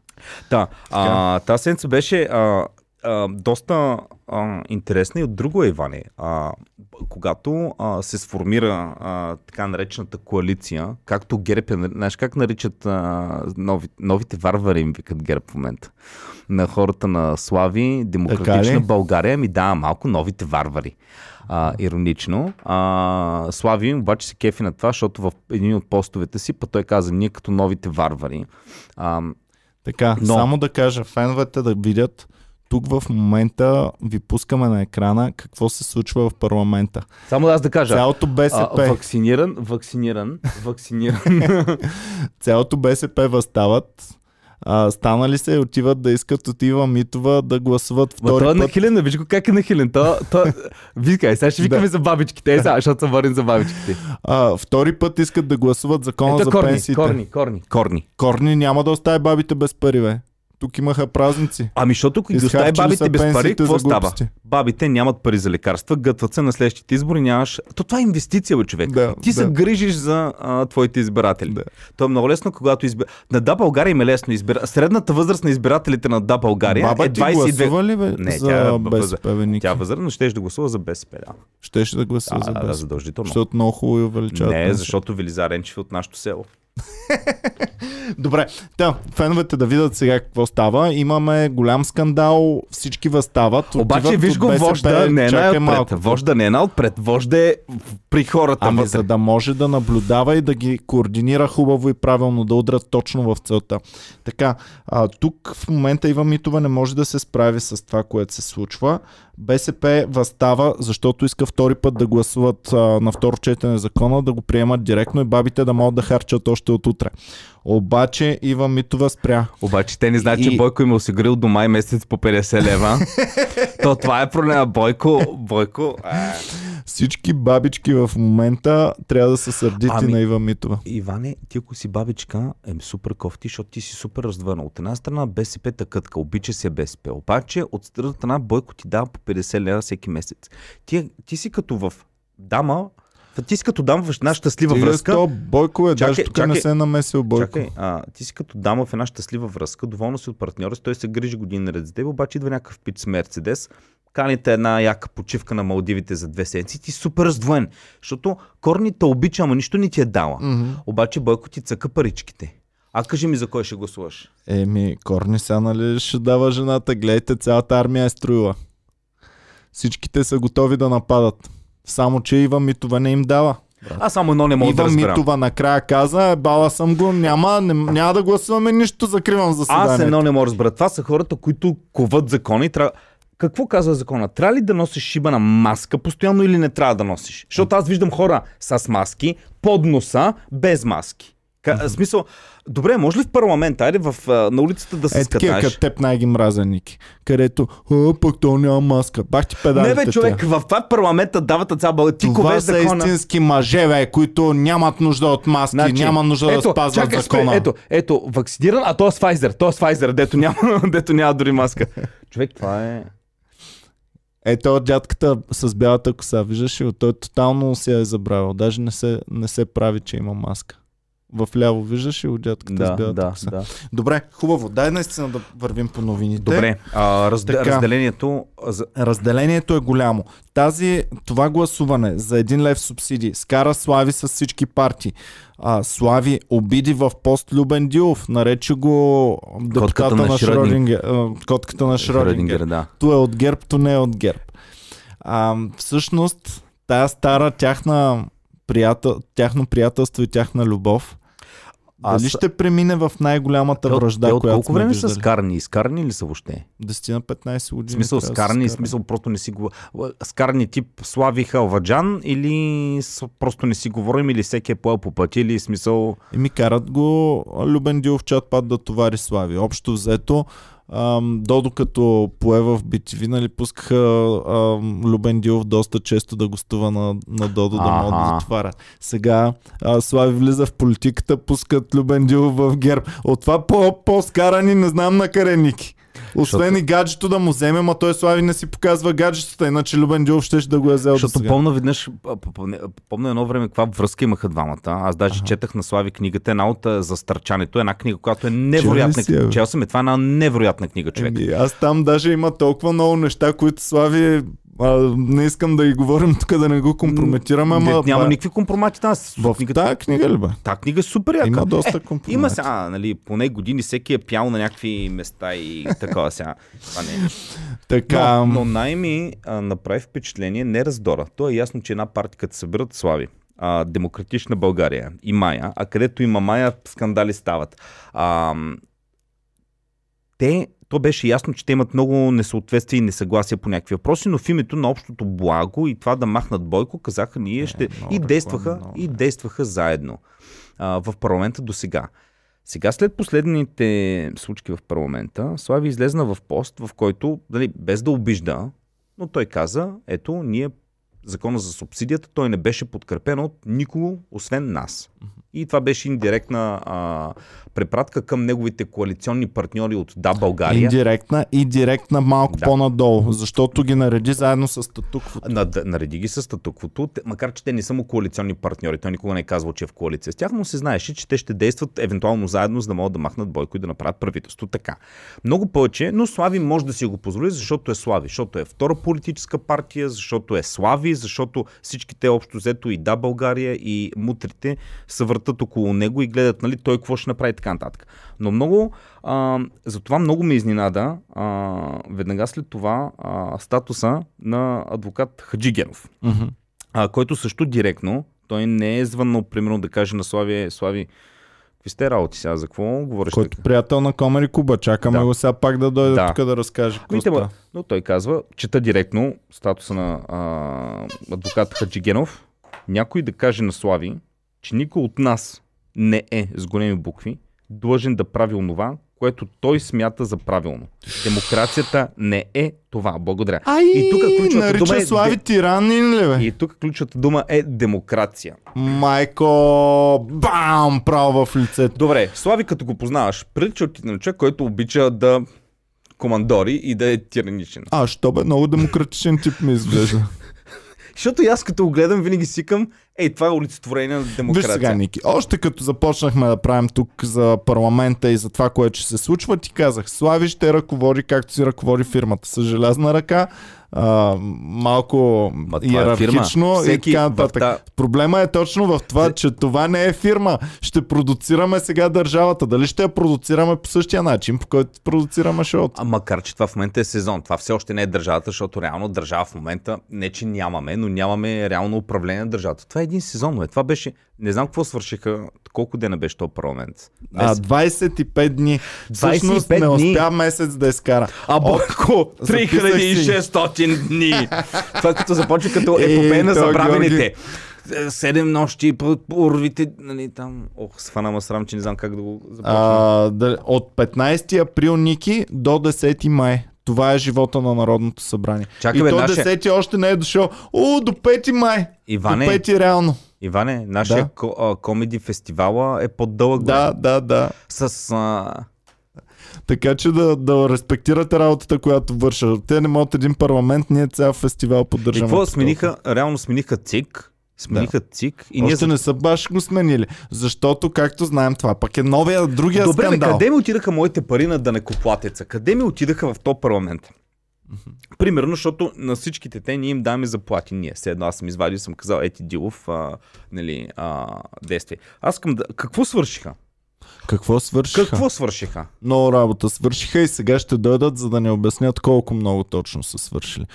Да. А, тази седмица беше а, а, доста а, интересна и от друго е, Иване. А, когато а, се сформира а, така наречената коалиция, както ГЕРБ, знаеш как наричат а, нови, новите варвари, им викат ГЕРБ в момента, на хората на Слави, Демократична? България, ми да, малко новите варвари. А, иронично. А, Слави обаче се кефи на това, защото в един от постовете си, па той каза, ние като новите варвари. А, Така, Но- само да кажа, феновете да видят, тук в момента ви пускаме на екрана какво се случва в парламента. Само аз да кажа. Цялото А, БСП, вакциниран, вакциниран, вакциниран. цялото БСП възстават. А, станали се и отиват да искат от Ива Митова да гласуват Ма той втори е път. нахилен, виж го как е нахилен. То, то... Вика, сега ще викаме Да. за бабичките, е, сега, защото се върнем за бабичките. А, втори път искат да гласуват закона Ето за корни, пенсиите. корни, корни, корни. Корни няма да остави бабите без пари, бе. Тук имаха празници. Ами, защото ги остави бабите без пари, какво за става? Бабите нямат пари за лекарства, гътват се на следващите избори, нямаш... То това е инвестиция, бе, човек. Да, Ти се да. грижиш за а, твоите избиратели. Да. То е много лесно, когато избира... На Да, България им е лесно избира... Средната възраст на избирателите на Да, България Баба е ти 22... гласува ли, бе, Не, за тя е БСП, бе? Тя е възрастна, но ще да гласува за БСП, да. Щеше да гласува за Да, да, БСП. задължително. Защото много хубаво увеличават. Не, защото Велизар Енчев е от нашото село. Добре, та, феновете да видят сега какво става. Имаме голям скандал, всички възстават. Обаче виж го БСП, вожда, не е най-отпред. малко. Вожда не е най-отпред. Вожда е при хората Ами вътре. за да може да наблюдава и да ги координира хубаво и правилно, да удрят точно в целта. Така, а, тук в момента Ива Митова не може да се справи с това, което се случва. БСП възстава, защото иска втори път да гласуват а, на второ четене закона, да го приемат директно и бабите да могат да харчат още от утре. Обаче Ива Митова спря. Обаче те не знаят, И- че Бойко им е осигурил до май месец по 50 лева. То това е проблема. Бойко, Бойко... а, Всички бабички в момента трябва да са сърдити Ами- на Ива Митова. Иване, ти ако си бабичка, е супер кофти, защото ти си супер раздвъна. От една страна БСП такътка, обича се БСП. Обаче от другата страна Бойко ти дава по 50 лева всеки месец. Ти, ти си като в дама, ти си като дама в една щастлива с връзка. то Бойко е, Чакай, даже тук не чакай. се е намесил Бойко. Чакай, а, ти си като дама в една щастлива връзка, доволна си от партньора си, той се грижи години наред за теб, обаче идва някакъв пич с Мерцедес, каните една яка почивка на Малдивите за две седмици, ти си супер раздвоен, защото корни те обича, ама нищо не ти е дала. Мгм. Обаче Бойко ти цъка паричките. А кажи ми за кой ще гласуваш. Еми, Корни сега нали ще дава жената. Гледайте, цялата армия е строила. Всичките са готови да нападат. Само, че Ива Митова не им дава. Аз само едно не мога да Ива разбера. Митова накрая каза, е, бала съм го, няма, не, няма да гласуваме нищо, закривам заседанието. Аз едно не мога да разбера. Това са хората, които коват закони. Трябва... Какво казва закона? Трябва ли да носиш шибана маска постоянно или не трябва да носиш? Защото аз виждам хора с маски, под носа, без маски. Ка, смисъл, добре, може ли в парламента, айде в, на улицата да се Е, такива скатаеш? като теб най-ги мразя, Ники. Където, а, пък то няма маска. Бах ти педалите. Не бе, човек, в това парламента дават цял българ. Ти Това са закона. истински мъже, бе, които нямат нужда от маски, няма нужда да спазват Значи, чакай, закона. Ето, ето, вакциниран, а то е с Pfizer, то е с Pfizer, дето няма, дето няма дори маска. Човек, това е... Ето дядката с бялата коса, виждаш ли? Той тотално си я е забравил. Даже не се, не се прави, че има маска. В ляво виждаш ли от дядката с Да, бялата да, коса? да. Добре, хубаво. Дай наистина да вървим по новините. Добре, а, раз, Така. разделението... Разделението е голямо. Тази, това гласуване за един лев субсидии скара Слави с всички партии. А, Слави обиди в пост Любен Дилов, нарече го депутата на на, Шрёдингер. Шродингер. Котката на Шродингер. да. То е от ГЕРБ, то не е от ГЕРБ. А, всъщност, тая стара тяхна приятел, тяхно приятелство и тяхна любов Дали ще премине в най-голямата Те връжда, те от която колко време са виждали? скарани? Изкарани ли са въобще? 10 на 15 години. В смисъл скарани, в смисъл просто не си говорим. Скарани тип Слави Халваджан или просто не си говорим или всеки е поел по пътя или смисъл... И ми карат го Любен Дилов чат пат да товари Слави. Общо взето, ам, Додо като пое в BTV, нали, пускаха ам, Любен Дилов доста често да гостува на, на Додо да могат да затварят. Сега а, Слави влиза в политиката, пускат Любен Дилов в ГЕРБ. От това по, по-скарани не знам на къде Ники. Освен Защото- и гаджето да му вземе, ма той Слави не си показва гаджетата, иначе Любен Дилов ще да го е взел Защото помня веднъж, помня едно време каква връзка имаха двамата. Аз даже четах на Слави книгата, една от застърчането, една книга, която е невероятна. бе? Чел съм, е, това е една невероятна книга, човек. Еми, аз там даже има толкова много неща, които Слави а, не искам да ги говорим тук, да не го компрометираме, ама няма ба- никакви компромати там. В книгата, тази книга ли бе? та книга е супер яка. Има доста е, компромати. Има сега, нали, поне години всеки е пял на някакви места и такова сега. Това не е. Така, Но, но най-ми а, направи впечатление не раздора. То е ясно, че една партия, като се съберат слави, а, Демократична България и Майя, а където има Майя, скандали стават. А, те, то беше ясно, че те имат много несъответствия и несъгласия по някакви въпроси, но в името на общото благо и това да махнат Бойко, казаха ние ще... много и действаха, много, и да. действаха заедно а, в парламента до сега. Сега след последните случки в парламента, Слави излезна в пост, в който, дали, без да обижда, но той каза, ето, ние закона за субсидията, той не беше подкрепен от никого, освен нас. И това беше индиректна а, препратка към неговите коалиционни партньори от Да, България. индиректна и директна малко Да. по-надолу, защото ги нареди заедно с статуквото. Над, нареди ги с статуквото, макар че те не са му коалиционни партньори. Той никога не е казвал, че е в коалиция с тях, но се знаеше, че те ще действат евентуално заедно, за да могат да махнат Бойко и да направят правителство. Така. Много повече, но Слави може да си го позволи, защото е Слави, защото е втора политическа партия, защото е Слави, защото всичките общо взето и Да България и мутрите се въртат около него и гледат нали, той какво ще направи така нататък. Но много, а, затова много ме изненада а, веднага след това а, статуса на адвокат Хаджигенов Мгм. а, който също директно, той не е звъннал, примерно, да каже на Слави, Слави, какви сте работи сега, за какво говориш Който така? приятел на Комери Куба. Чакаме Да. го сега пак да дойде Да. тук да разкаже какво те, става. ма, но той казва, чета директно статуса на а, адвокат Хаджигенов, някой да каже на Слави, че никой от нас не е с големи букви длъжен да прави онова, което той смята за правилно. Демокрацията не е това. Благодаря. Ай, И тук ключовата дума е Слави тиранин ли бе? И тук ключовата дума е демокрация. Майко, бам, право в лицето. Добре, Слави като го познаваш, прилича ти на човек, който обича да командори и да е тираничен. А, що бе, много демократичен тип ми изглежда. Защото и аз като го гледам, винаги си към, ей, това е олицетворение на Виж демокрация. сега, Ники, още като започнахме да правим тук за парламента и за това, което ще се случва, ти казах, Слави ще ръководи както си ръководи фирмата. С желязна ръка, а, малко Ма е иерархично и Всеки така нататък. та- Проблема е точно в това, че това не е фирма. Ще продуцираме сега държавата. Дали ще я продуцираме по същия начин, по който продуцираме шоуто? А макар, че това в момента е сезон. Това все още не е държавата, защото реално държава в момента не, че нямаме, но нямаме реално управление на държавата. Това е един сезон, бе. Това беше, не знам какво свършиха, колко дена беше този парламент. А, Месец. 25 дни. Всъщност 25 не дни. успя месец да изкара. А Бойко, записах си. 3600 дни. Това като започва като епопея на то, забравените. Седем нощи, урвите, нали, там, ох, свана ма срам, че не знам как да го започна. А, да, от 15 април, Ники, до 10 май. Това е живота на Народното събрание. Чакай, и бе, то наше- 10 още не е дошъл. О, до 5 май. Иване, До 5 реално. Иване, нашия Да. ко- комеди фестивала е по-дълъг. Да, да, да. С... А... Така че да, да респектирате работата, която върша. Те не могат един парламент, ние цял фестивал И поддържаме. какво по смениха? Реално смениха ЦИК. Смениха ЦИК. И ние Още не са баш го сменили. Защото, както знаем, това пък е новия, другия Добре, скандал. къде ми отидаха моите пари на данекоплатеца? Къде ми отидаха в този парламент? Примерно, защото на всичките те ние им даваме заплати. Ние, все едно аз съм извадил, съм казал, ети Дилов, а, нали, а, действие. Аз искам да... Какво свършиха? Какво свършиха? Какво свършиха? Много работа свършиха и сега ще дойдат, за да ни обяснят колко много точно са свършили.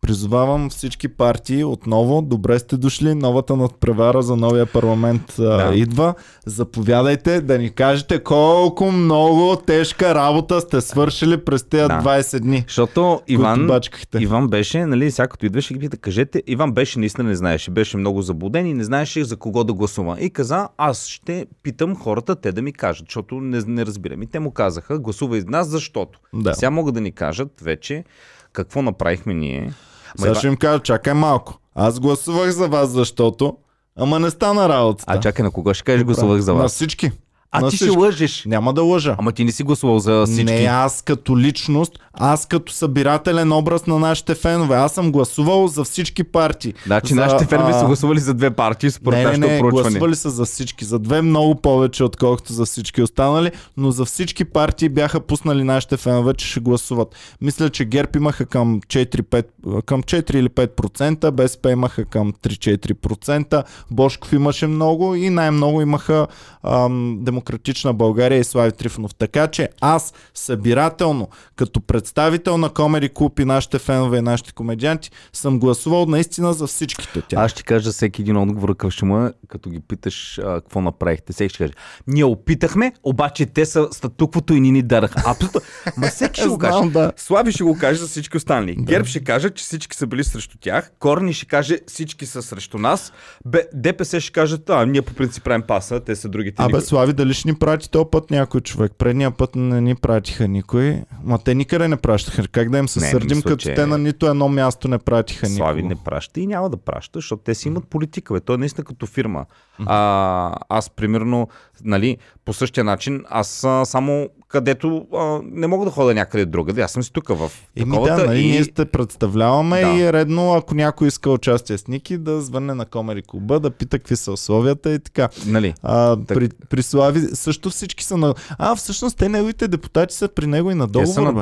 Призовавам всички партии отново. Добре сте дошли. Новата надпревара за новия парламент Да. идва. Заповядайте да ни кажете колко много тежка работа сте свършили през тези Да. 20 дни. Защото Иван... Бачкахте. Иван беше, нали, сега като идваше ги пита, кажете, Иван беше наистина не знаеше, беше много заблуден и не знаеше за кого да гласува. И каза, аз ще питам хората те да ми кажат, защото не, не разбирам. И те му казаха, гласувай нас, защото. Да. Сега могат да ни кажат вече какво направихме ние. Сега ще им кажа, чакай малко. Аз гласувах за вас, защото... Ама не стана работата. А чакай, на кого ще кажеш, гласувах за На вас? всички. А на ти ще всички. лъжеш. Няма да лъжа. Ама ти не си гласувал за всички. Не аз като личност, аз като събирателен образ на нашите фенове. Аз съм гласувал за всички партии. Значи за, нашите фенове а, са гласували за две партии според Не, не, не, проучване. гласували са за всички. За две много повече, отколкото за всички останали, но за всички партии бяха пуснали нашите фенове, че ще гласуват. Мисля, че ГЕРБ имаха към 4, 5, към 4 или 5%, БСП имаха към 3-4%, Бошков имаше много и най-много имаха ам, Демократична България и Слави Трифонов. Така че аз събирателно, като представител на Комери Клуб и нашите фенове и нашите комедианти, съм гласувал наистина за всичките тях. Аз ще кажа всеки един отговор какъв ще му е, като ги питаш а, какво направихте. Всеки ще каже, ние опитахме, обаче те са статуквото и ни ни дараха. Абсолютно. Ма всеки ще го каже. Да. Слави ще го каже за всички останали. Герб ще каже, че всички са били срещу тях. Корни ще каже, всички са срещу нас. Бе, ДПС ще каже, а, ние по принцип правим паса, те са другите. Абе, никой». Слави, дали ще ни прати този път някой човек? Предния път не ни пратиха никой. Ма те никъде не пращаха. Как да им се Не, сърдим, мисля, като че- те на нито едно място не пратиха Слави никого? не праща и няма да праща, защото те си имат политика. Бе. Той е наистина като фирма. А, аз, примерно, нали, по същия начин, аз а, само където а, не мога да ходя някъде другаде. Аз съм си тук в Еми да, нали, и... ние сте представляваме Да. и е редно, ако някой иска участие с Ники, да звънне на Комери Клуба, да пита какви са условията и така. Нали, А, Так. при, при Слави също всички са на... А, всъщност те неговите депутати са при него и на договор, те са на бе.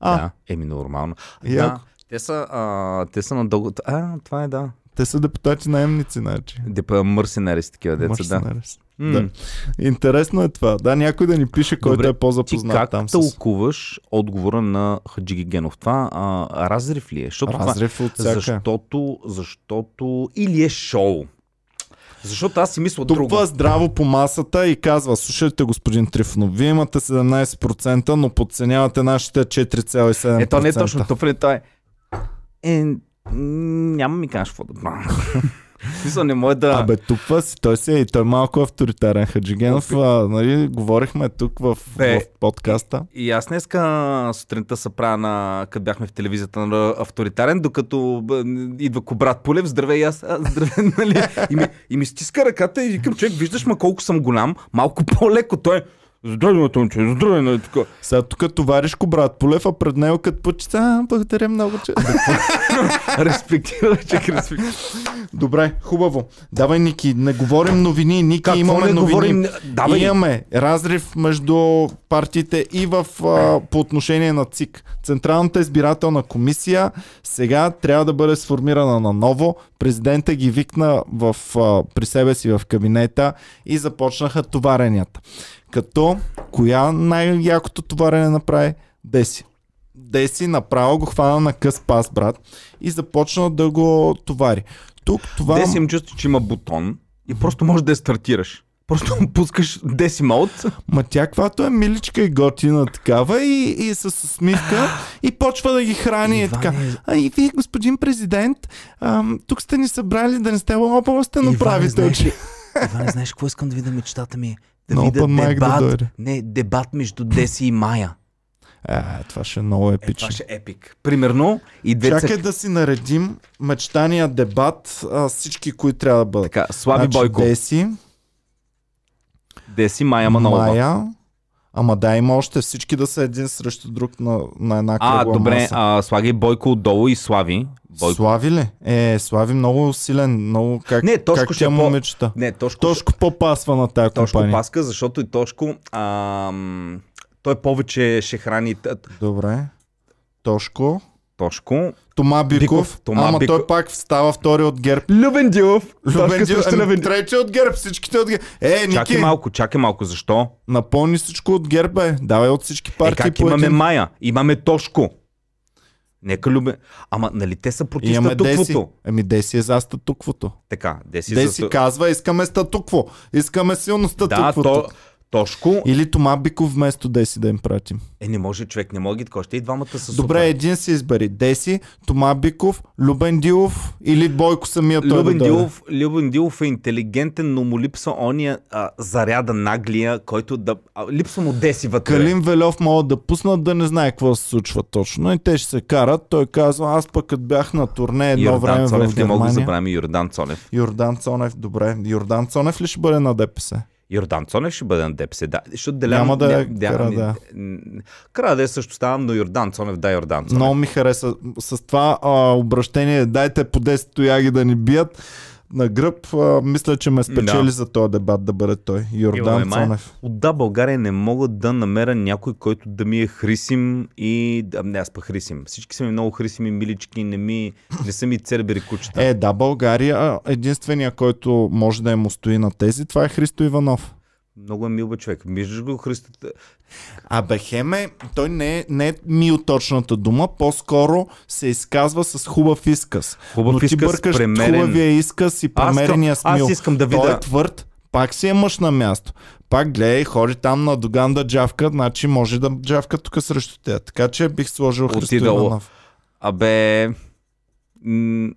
А. Да, еми нормално. Да, те са, а, те са на договор. А, това е да. Те са депутати наемници, значи. Депа мърсенери с такива деца, да. М. да. Интересно е това. Да, някой да ни пише, който Добре, е Ти по-запознат как там с... тълкуваш отговора на Хаджи Генов? Това а, разрив ли е? Защото това, Разрив от всяка. защото, защото или е шоу. Защото аз си мисля друго. Тупва здраво по масата и казва, слушайте господин Трифонов, вие имате 17%, но подценявате нашите 4,7%. Е, то не е точно тупва, то е... Е, няма ми кажеш какво да Смисъл, не може да... Абе, тупва си, той си е и той е малко авторитарен Хаджигенов. А, нали, говорихме тук в, Бе. в подкаста. И аз днеска сутринта се правя на, като бяхме в телевизията на авторитарен, докато идва Кобрат Полев, здравей и аз, а, здравей, нали? И ми, и ми стиска ръката и викам, човек, виждаш ма колко съм голям, малко по-леко, той е, здравей, Матонче, здравей, нали така. Сега тук товаришко брат Полев, а пред него като почита, а, благодаря много, че... Респектива, човек, респектива. Добре, хубаво. Давай, Ники, не говорим новини. Ники, Какво имаме не новини. говорим? Давай. Имаме разрив между партиите и в, а, по отношение на ЦИК. Централната избирателна комисия сега трябва да бъде сформирана наново. Президента ги викна в, а, при себе си в кабинета и започнаха товаренията. Като коя най-якото товарене направи? Деси. Деси направо го хвана на къс пас, брат, и започна да го товари. Тук това... Деси им чувство, че има бутон и просто можеш да я стартираш. Просто пускаш Деси мод. Ма тя каквато е миличка и готина такава и, и с усмивка и почва да ги храни и така. А и вие, господин президент, ам, тук сте ни събрали да не сте областен управител. че- Иване, знаеш какво искам да видя мечтата ми? Да На видя да дебат. дойде. не, дебат между Деси и Майя. Е, това ще е много Е, епично. това ще е епик. Примерно, и двете Чакай да си наредим мечтания дебат а, всички, които трябва да бъдат. Така, Слави Значи, Бойко. Деси, Деси, Майя Манолова. Майя, ама да има още всички да са един срещу друг на, на една А, кръгла добре, маса. а, слагай Бойко отдолу и Слави. Бойко. Слави ли? Е, Слави много силен, много как, Не, Тошко как ще тя е по-. Не, Тошко, Тошко по-пасва на тази Тошко компания. паска, защото и Тошко ам, той повече ще храни Добре. Тошко. Тошко. Тома Биков. Биков, Тома Ама Биков. той пак става втори от ГЕРБ. Любен Дилов. Любен Дил, ами, трети от ГЕРБ, всичките от ГЕРБ. Е, Ники, Чакай малко, чакай малко. Защо? напълни всичко от ГЕРБ, бе. Давай от всички Е, партии как по имаме един. Майя? Имаме Тошко. Нека любе. Ама нали те са против Имаме Деси. статуквото? Ами Деси е за статуквото. Така, Деси, Деси за... казва, искаме статукво. Искаме силно Да, статуквото. то, Тошко. Или Тома Биков вместо Деси да им пратим. Е, не може човек, не може ги така. Още и двамата са Добре, супер. един си избери. Деси, Тома Биков, Любен Дилов или Бойко самия той Любен да. Дилов, Любен Дилов е интелигентен, но му липсва ония а, заряда наглия, който да... А, липсва му деси вътре. Калин Велев могат да пуснат да не знае какво се случва точно. И те ще се карат. Той казва, аз пък като бях на турне едно Йордан време Цонев, в не мога да Германия. забравим и Йордан Цонев. Йордан Цонев, добре. Йордан Цонев ли ще бъде на ДПС? Йордан Цонев ще бъде на ДПС, да. Защото Делян... Няма да е ня- ня- Карадея. н- Карадея също ставам, но Йордан Цонев, да, Йордан Цонев. Много ми хареса с това а, обращение. Дайте по 10 тояги да ни бият на гръб. А, мисля, че ме спечели Да. за този дебат да бъде той. Йордан май. Цонев. От да, България не мога да намеря някой, който да ми е хрисим и... Да, не, аз пък хрисим. Всички са ми много хрисими, милички, не, ми, не са ми цербери кучета. Е, да, България, а, единствения, който може да му стои на тези, това е Христо Иванов. Много е мил бе човек. Виждаш го Христо. А Бехеме, той не е, не е мил точната дума, по-скоро се изказва с хубав изказ. Хубав Но ти изказ, бъркаш премерен. хубавия изказ и Аз премерения смил. аз искам да Той видя- е твърд, пак си е мъж на място. Пак гледай, ходи там на Доган да джавка, значи може да джавка тук срещу тея. Така че бих сложил Христо. Иванов. Абе... м-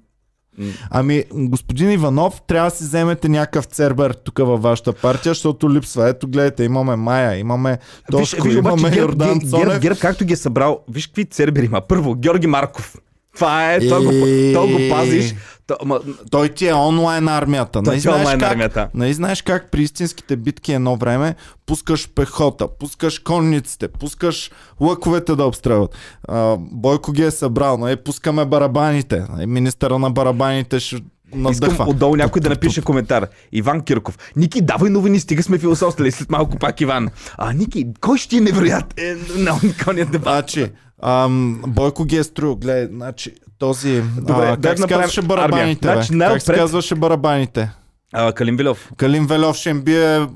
Ами, господин Иванов, трябва да си вземете някакъв цербер тук във вашата партия, защото липсва. Ето, гледайте, имаме Майя, имаме Тошко, имаме Гер- Йордан Гер- Цонев. Гер, Гер, както ги е събрал, виж какви цербери има. Първо, Георги Марков. Това е, той го, Е. той го пазиш. То, ма, Той ти е онлайн армията. Той ти е знаеш онлайн как, армията. Нали знаеш как при истинските битки едно време пускаш пехота, пускаш конниците, пускаш лъковете да обстрелват. А, Бойко ги е събрал, нали? пускаме барабаните. Нали? Министъра на барабаните ще надъхва. Искам отдолу някой да напише коментар. Иван Кирков. Ники, давай новини, стига сме философствали. След малко пак Иван. А, Ники, кой ще е невероятен на уникалният дебат? Значи, ам, Бойко ги е строил. Гледай, значи, този... Добре, а, как се казваше барабаните? Значи, Как се казваше барабаните? А, Калин Вилев. Калин Велев ще им бие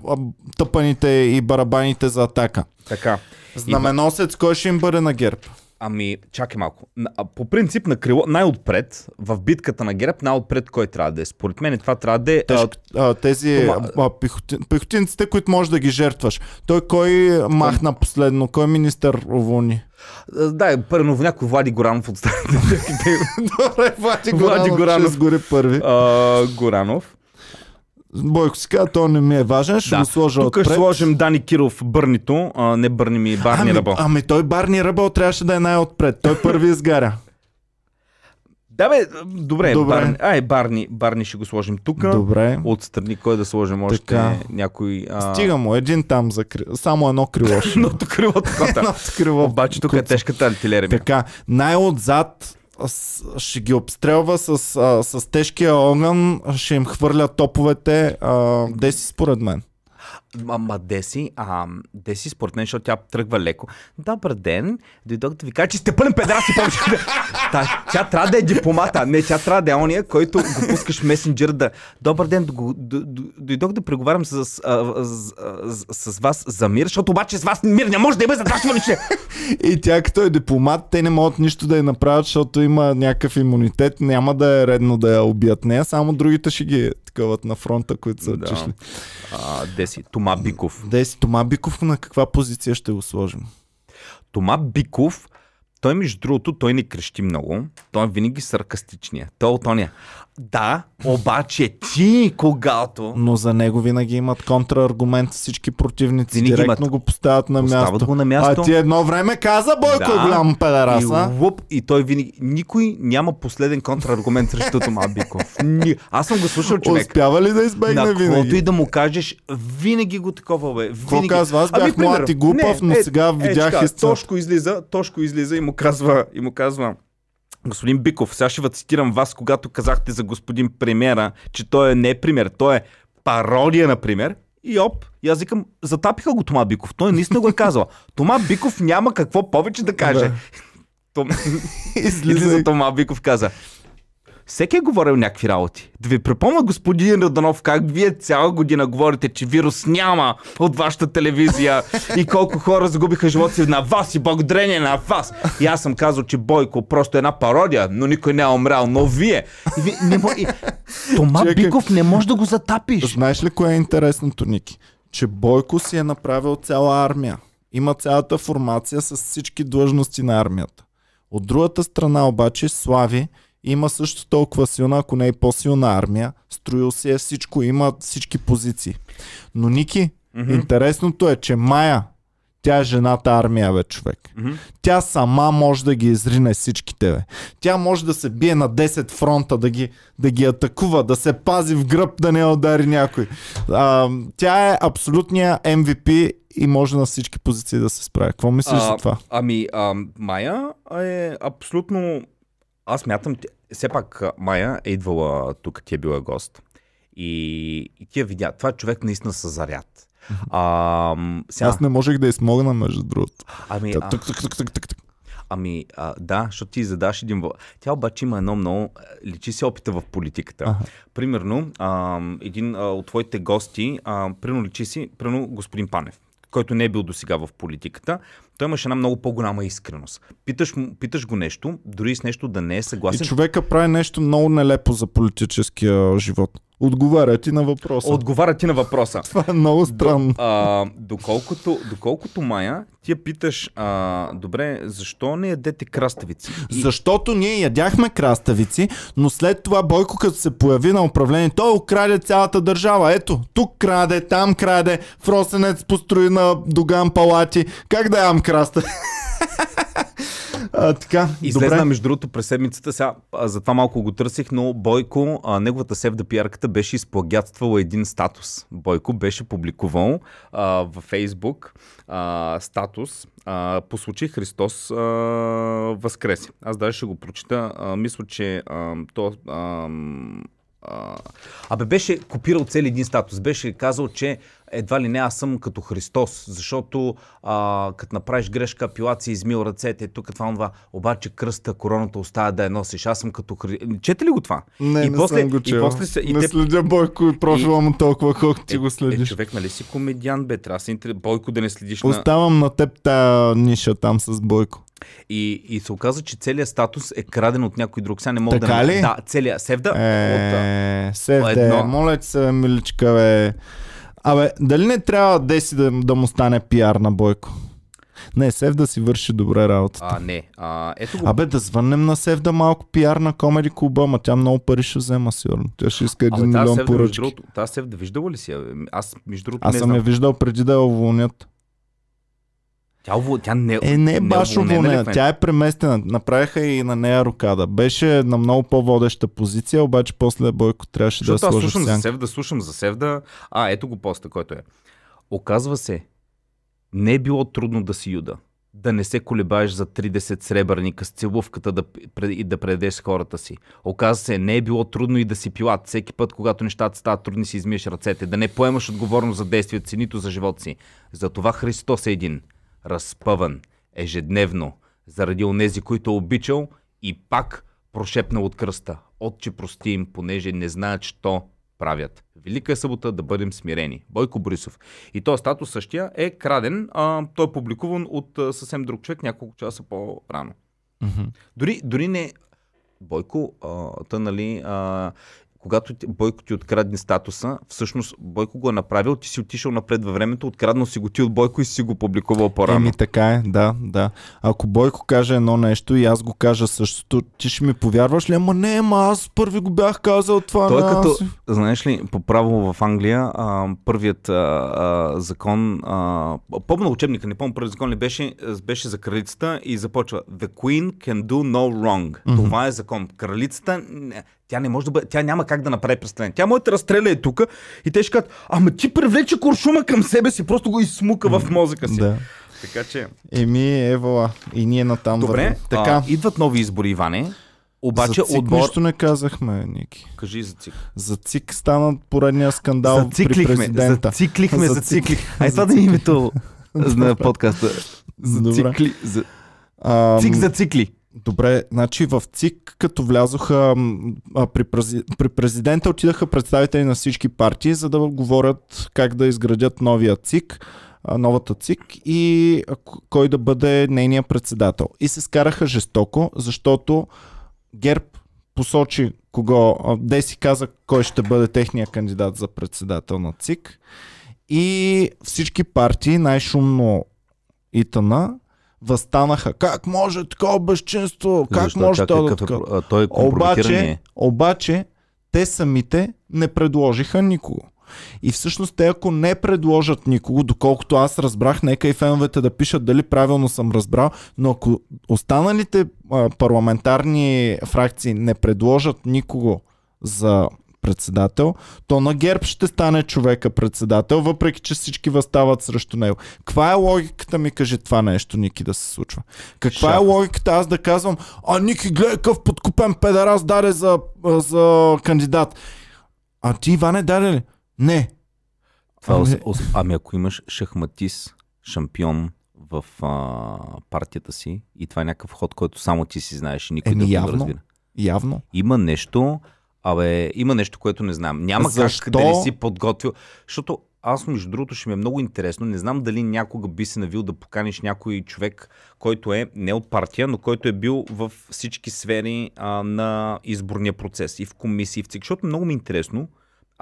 тъпаните и барабаните за атака. Така. Знаменосец, кой ще им бъде на герб? Ами, чакай малко. По принцип на крило, най-отпред, в битката на ГЕРБ, най-отпред кой трябва да е? Според мен това трябва да е... Тежк, а, тези това- а, пехоти, пехотинците, които можеш да ги жертваш. Той кой махна последно? Кой министър уволни? А, да, първо някой Влади Горанов от старите. Добре, Влади Влади Горанов, Горанов. ще сгори първи. А, Горанов. Бойко си каза, то не ми е важен, ще го сложа Тук отпред. ще сложим Дани Киров Бърнито, а, не Бърни ми, Барни ами, Ръбо. ами той Барни Ръбъл трябваше да е най-отпред. Той първи изгаря. Да бе, добре, Добре. Барни, ай, Барни, Барни ще го сложим тук. Добре. Отстрани кой да сложим още Така. някой... А... Стига му, един там за кри... Само едно крило. ще. Едното крило. Едното крило. Обаче тук е тежката артилерия. Така, най-отзад с- ще ги обстрелва с, а, с тежкия огън, ще им хвърля топовете. А, деси според мен. Ма, ма Деси, а, Деси според мен, защото тя тръгва леко. Добър ден, дойдох да ви кажа, че сте пълен педерас и повече. Та, тя трябва да е дипломата. Не, тя трябва да е ония, който го пускаш в месенджер да... Добър ден, дойдох да преговарям с, с, с, с вас за мир, защото обаче с вас мир не може да има за това въличе. И тя като е дипломат, те не могат нищо да я направят, защото има някакъв имунитет. Няма да е редно да я убият нея, само другите ще ги такъват на фронта, които са Да. отишли. А, Деси, Тома Биков. Деси Тома Биков на каква позиция ще го сложим? Тома Биков, той между другото, той не крещи много. Той е винаги саркастичния. Той е от ония. Да, обаче ти, когато... Но за него винаги имат контраргумент всички противници. Винаги Директно имат. го поставят на Поставят място. го на място. А ти едно време каза Бойко Да. е голям педерас, И, луп, и той винаги... Никой няма последен контраргумент срещу Тома Биков. Ни... Аз съм го слушал човек. Успява ли да избегне На винаги? и да му кажеш, винаги го такова, бе. Какво Винаги. казва? Аз бях Ами, млад и глупав, но сега видях така, истината. Тошко излиза, Тошко излиза и му казва, и му казва Господин Биков, сега ще ви цитирам вас, когато казахте за господин премиера, че той не е пример, той е пародия на пример. И оп, и аз викам, затапиха го Тома Биков. Той наистина го е казал. Тома Биков няма какво повече да каже. Том... Излиза Тома Биков каза. Всеки е говорил някакви работи. Да ви припомня, господин Раданов, как вие цяла година говорите, че вирус няма от вашата телевизия и колко хора загубиха живота си на вас и благодарение на вас. И аз съм казал, че Бойко просто е една пародия, но никой не е умрял, но вие. И ви не мо... и... Тома Чакай. Биков не може да го затапиш. Знаеш ли кое е интересното, Ники? Че Бойко си е направил цяла армия. Има цялата формация с всички длъжности на армията. От другата страна обаче Слави има също толкова силна, ако не и по-силна армия. Строил си е всичко, има всички позиции. Но Ники, Мгм. интересното е, че Майя, тя е жената армия, бе, човек. Мгм. Тя сама може да ги изрине всичките, бе. Тя може да се бие на 10 фронта, да ги, да ги атакува, да се пази в гръб, да не удари някой. А, тя е абсолютния MVP и може на всички позиции да се справи. Какво мислиш за това? Ами, а, Майя е абсолютно... Аз мятам, все пак Майя е идвала тук, ти е била гост. И, и ти я видя. Това е човек наистина с заряд. А, сега, Аз не можех да измогна, между другото. ами, Тя а, тук, тук, тук, тук, тук, ами а, да, защото ти задаш един... въ- Тя обаче има едно много... Личи се опита в политиката. Аха. Примерно, а, един а, от твоите гости, а, примерно личи си, примерно господин Панев, който не е бил до сега в политиката, той имаше една много по-голяма искреност. Питаш, питаш го нещо, дори с нещо да не е И съгласен. човека прави нещо много нелепо за политическия живот. Отговаря ти на въпроса. Отговаря ти на въпроса. Това е много странно. А, доколкото, доколкото Майя, ти я питаш, а, добре, защо не ядете краставици? И- Защото ние ядяхме краставици, но след това Бойко като се появи на управление, той украде цялата държава. Ето, тук краде, там краде, в Росенец построи на Доган палати. Как да ям краставици? а, така, Излезна, добре. между другото, през седмицата, сега а, затова малко го търсих, но Бойко, а, неговата севда пиарката беше изплагятствала един статус. Бойко беше публикувал а, във Фейсбук а, статус а, по случай Христос а, възкреси. Аз даже ще го прочита. А, мисля, че а, то... А, а, абе беше копирал цели един статус. Беше казал, че едва ли не аз съм като Христос, защото а, като направиш грешка, Пилат си измил ръцете, тук това, това. Обаче кръста, короната оставя да я носиш. Аз съм като Христос. Чете ли го това? Не, и не после, съм го и чел. после се, и не те, следя Бойко и профила му толкова, колкото ти е, го е, следиш. човек, нали си комедиан, бе? Трябва да. Бойко да не следиш на... Оставам на теб тая ниша там с Бойко. И, и се оказа, че целият статус е краден от някой друг. Сега не мога Така да... ли? Да, целият. Севда от... а, Е, Севде, едно. моля ти се, миличка, бе. Абе, дали не трябва Деси да, да му стане пиар на Бойко? Не, Сев да си върши добре работата. А, не. А, ето го. Абе, да звъннем на Сев да малко пиар на Комеди Клуба, ама тя много пари ще взема, сигурно. Тя ще иска един милион Севда, поръчки. тази Севда виждала ли си? Аз, между другото, Аз не съм знам. я виждал преди да я уволнят. Тя, тя не, Е, не е баш уволнена? Тя е преместена. Направиха и на нея рокада. Беше на много по-водеща позиция, обаче после Бойко трябваше да я Защото аз сложи слушам за сянка. Севда, слушам за Севда. А, ето го поста, който е. Оказва се, не е било трудно да си юда. Да не се колебаеш за 30 сребърника с целувката да, и да предадеш хората си. Оказва се, не е било трудно и да си пилат. Всеки път, когато нещата стават трудни, си измиеш ръцете. Да не поемаш отговорност за действията си, нито за живота си. Затова Христос е един. Разпъван, ежедневно, заради онези, които е обичал и пак прошепнал от кръста. Отче прости им, понеже не знаят, що правят. Велика е събота да бъдем смирени. Бойко Борисов. И този статус същия е краден. А, той е публикуван от а, съвсем друг човек няколко часа по-рано. Мгм. Дори, дори не... Бойко, а, та, нали, а, когато Бойко ти открадне статуса, всъщност Бойко го е направил, ти си отишъл напред във времето, откраднал си го ти от Бойко и си го публикувал по-рано. Еми така е, да, да. Ако Бойко каже едно нещо и аз го кажа същото, ти ще ми повярваш ли? Ама не, ама аз първи го бях казал това. Той на като, знаеш ли, по право в Англия, а, първият а, а, закон, а, помня учебника, не помня първи закон ли беше, беше за кралицата и започва The Queen can do no wrong. Мгм. Това е закон. Кралицата, тя не може да бъде, тя няма как да направи престъпление. Тя може да разстреля е тук и те ще кажат, ама ти привлече куршума към себе си, просто го изсмука в мозъка си. Да. Така че... Еми, евала. И ние натам Добре, вървим. Така. а, идват нови избори, Иване. Обаче за ЦИК отбор... нищо не казахме, Ники. Кажи за ЦИК. За ЦИК стана поредния скандал при Зациклихме, президента. зациклихме, Зацикли- зациклих. Ай, това да е името на подкаста. Зацикли, за... Цик зацикли. Добре, значи в ЦИК, като влязоха а, при, прези, при президента, отидаха представители на всички партии, за да говорят как да изградят новия ЦИК, а, новата ЦИК и а, кой да бъде нейния председател. И се скараха жестоко, защото ГЕРБ посочи кого, Деси каза кой ще бъде техния кандидат за председател на ЦИК и всички партии, най-шумно Итана, възстанаха. Как може такова безчинство? Как Защо? може Чакай, да е така? про- а, Той е Обаче, е? обаче, те самите не предложиха никого. И всъщност те ако не предложат никого, доколкото аз разбрах, нека и феновете да пишат дали правилно съм разбрал, но ако останалите парламентарни фракции не предложат никого за председател, то на ГЕРБ ще стане човека председател, въпреки че всички възстават срещу него. Каква е логиката ми, кажи това нещо, Ники, да се случва? Каква е Шах. логиката аз да казвам, а Ники, гледай какъв подкупен педерас даде за, за кандидат. А ти, Иване, даде ли? Не. Това, Ами- ос, ами ако имаш шахматист, шампион в а, партията си и това е някакъв ход, който само ти си знаеш и никой Еми, не го явно. разбира. Явно. Има нещо, абе, има нещо, което не знам. Няма Защо? как да не си подготвил. Защото аз, между другото, ще ми е много интересно. Не знам дали някога би се навил да поканиш някой човек, който е не от партия, но който е бил в всички сфери а, на изборния процес. И в комисии, и в ЦИК. Защото много ми е интересно.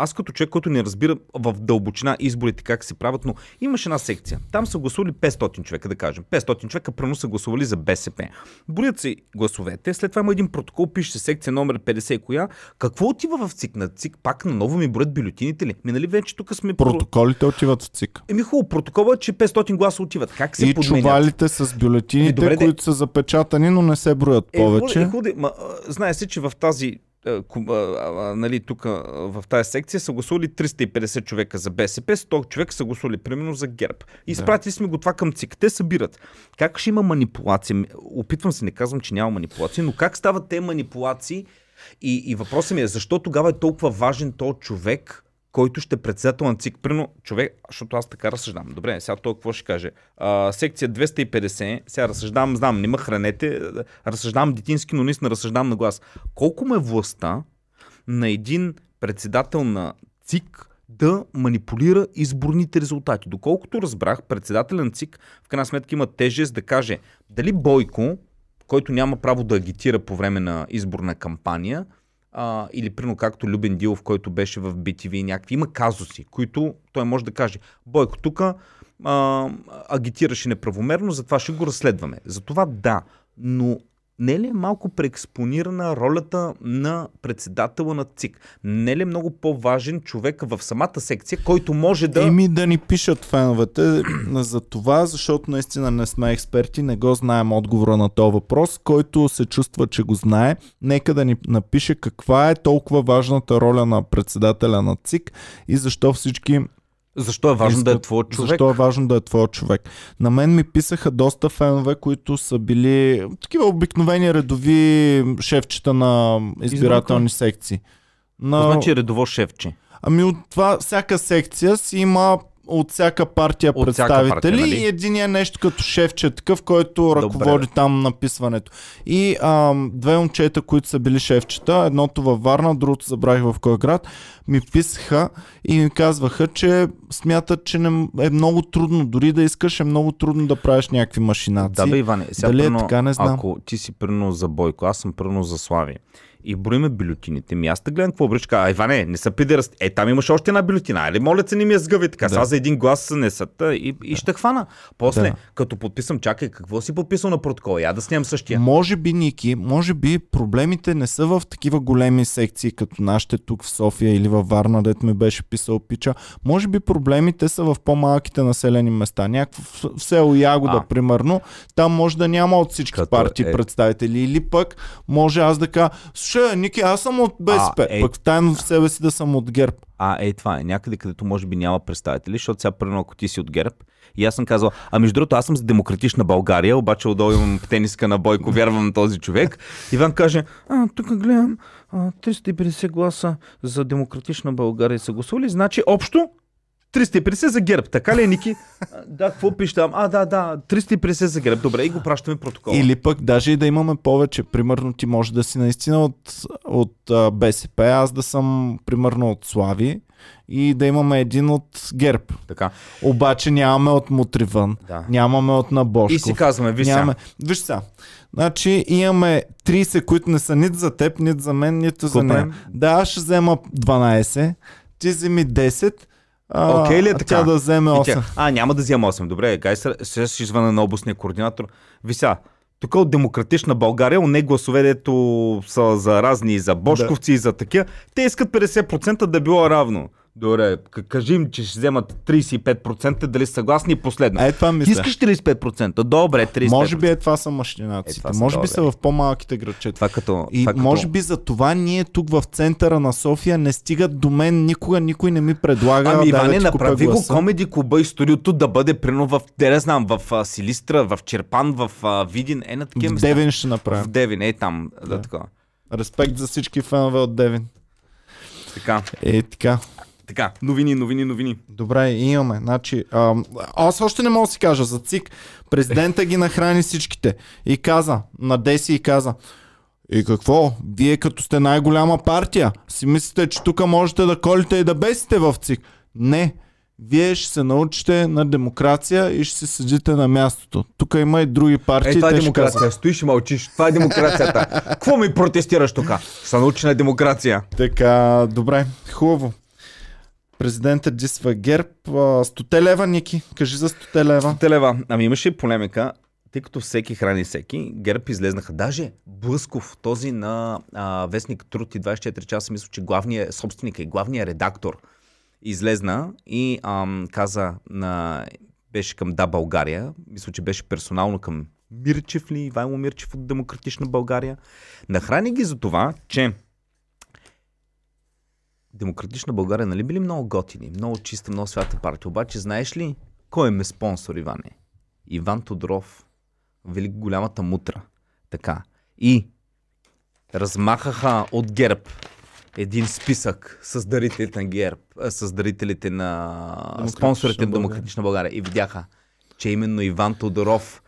Аз като човек, който не разбира в дълбочина изборите как се правят, но имаше една секция. Там са гласували 500 човека, да кажем. 500 човека пръвно са гласували за БСП. Броят се гласовете, след това има един протокол, пише се секция номер 50 и коя. Какво отива в ЦИК? На ЦИК пак наново ми броят бюлетините ли? Ми нали вече тук сме... про- Протоколите отиват в ЦИК. Еми хубаво, протокола е, че 500 гласа отиват. Как се И подменят? чувалите с бюлетините, Е, добре, де. които са запечатани, но не се броят Е, повече. Худе, худе, ма, а, знае се, че в тази нали, тук в тази секция са гласували 350 човека за БСП, 100 човека са гласували примерно за ГЕРБ. Изпратили сме го това към ЦИК. Те събират. Как ще има манипулация? М, Опитвам се, не казвам, че няма манипулации, но как стават те манипулации? И, и въпросът ми е, защо тогава е толкова важен този човек, който ще е председател на ЦИК. Прино, човек, защото аз така разсъждам. Добре, сега той какво ще каже? А, секция 250, сега разсъждавам, знам, не ме хранете, разсъждавам детински, но наистина разсъждавам на глас. Колко ме властта на един председател на ЦИК да манипулира изборните резултати. Доколкото разбрах, председателя на ЦИК в крайна сметка има тежест да каже дали Бойко, който няма право да агитира по време на изборна кампания, а, или прино както Любен Дилов, който беше в BTV и някакви. Има казуси, които той може да каже, Бойко, тук агитираше неправомерно, затова ще го разследваме. Затова да, но не ли е малко преекспонирана ролята на председателя на ЦИК? Не ли е много по-важен човек в самата секция, който може да... Ими да ни пишат феновете за това, защото наистина не сме експерти, не го знаем отговора на този въпрос. Който се чувства, че го знае, нека да ни напише каква е толкова важната роля на председателя на ЦИК и защо всички Защо е важно да е твой човек? Защо е важно да е твой човек. На мен ми писаха доста фенове, които са били такива обикновени редови шефчета на избирателни секции. На... Значи редово шефче? Ами от това всяка секция си има от всяка партия От всяка представители партия, нали? и един е нещо като шефче такъв, който ръководи бе. там написването. И ам, две момчета, които са били шефчета, едното във Варна, другото забравих в кой град, ми писаха и ми казваха, че смятат, че не, е много трудно, дори да искаш е много трудно да правиш някакви машинации. Да бе, Иване, сега Дали е така, не знам. ако ти си прено за Бойко, аз съм прено за Слави и броиме бюлетините, ми аз да гледам какво бричка. А, Иване, не са пидерасти. Е, там имаш още една бюлетина. Али, моля се, не ми я сгъви така. Да. Сега за един глас не са та и, и ще хвана. После, Да. като подписам, чакай, какво си подписал на протокола? Я да снимам същия. Може би, Ники, може би проблемите не са в такива големи секции, като нашите тук в София или във Варна, дето ми беше писал пича. Може би проблемите са в по-малките населени места. Някакво в, в село Ягода, А. примерно, там може да няма от всички Като партии е- представители. Или пък може аз да кажа, слушай, Ники, аз съм от БСП, ей. пък тайно в себе си да съм от ГЕРБ. А, ей, това е някъде, където може би няма представители, защото сега, примерно, ако ти си от ГЕРБ, и аз съм казал, а между другото, аз съм за демократична България, обаче отдолу имам тениска на Бойко, вярвам на този човек. Иван каже, а, тук гледам, а, 350 гласа за демократична България са гласували, значи общо 350 за герб, така ли е, Ники? Да, какво пише там? А, да, да, 350 за герб. Добре, и го пращаме протокол. Или пък даже и да имаме повече. Примерно ти може да си наистина от, от БСП, аз да съм примерно от Слави и да имаме един от ГЕРБ. Така. Обаче нямаме от Мутривън, Да. нямаме от Набошков. И си казваме, виж нямаме... сега. Виж сега. Значи имаме 30, които не са нито за теб, нито за мен, нито за Какво нея. Да, аз ще взема 12, ти вземи 10, а, Окей ли е така? тя да вземе И 8. тя, а, няма да взема 8. Добре, гай, сега ще звъна на областния координатор. Вися, тук от Демократична България, у не гласове, дето са за разни, за бошковци, и за такива, те искат 50% да било равно. Добре, кажи им, че ще вземат 35%, дали са съгласни и последно. Е, това мисля. Искаш 35%? Добре, 35%. Може би е това са мащинаците. Е, това са може би са в по-малките градчета. Това като... И това като... може би за това ние тук в центъра на София не стигат до мен, никога никой не ми предлага Ами, да Иване, да направи го комеди клуба и студиото да бъде прино в, те не знам, в а, Силистра, в Черпан, в а, Видин, е на такива В места. Девин ще направя. В Девин, е там. Да. Да. така. Респект за всички фенове от Девин. така. Е, така. Така, новини, новини, новини. Добре, имаме. Значи, аз още не мога да си кажа за ЦИК. Президента ги нахрани всичките. И каза, на Деси и каза, и какво? Вие като сте най-голяма партия, си мислите, че тук можете да колите и да бесите в ЦИК. Не. Вие ще се научите на демокрация и ще си седите на мястото. Тук има и други партии. Е, това е ще демокрация. казват. Стоиш и мълчиш. Това е демокрацията. Какво ми протестираш тук? Са научи на демокрация. Така, добре, хубаво. Президентът дисва ГЕРБ. 100 лева, Ники. Кажи за 100 лева. Телева. Ами имаше полемика, тъй като всеки храни всеки, ГЕРБ излезнаха. Даже Блъсков, този на а, Вестник Труд и 24 часа, мисля, че главният собственик и главният редактор излезна и ам, каза на беше към Да България, мисля, че беше персонално към Мирчев ли, Ивайло Мирчев от Демократична България. Нахрани ги за това, че Демократична България, нали били много готини, много чиста, много свята партия. Обаче знаеш ли кой е спонсор, Иване? Иван Тодоров, велик голямата мутра. Така. И размахаха от ГЕРБ един списък с дарителите на ГЕРБ, с дарителите на спонсорите на. Демократична България. И видяха, че именно Иван Тодоров,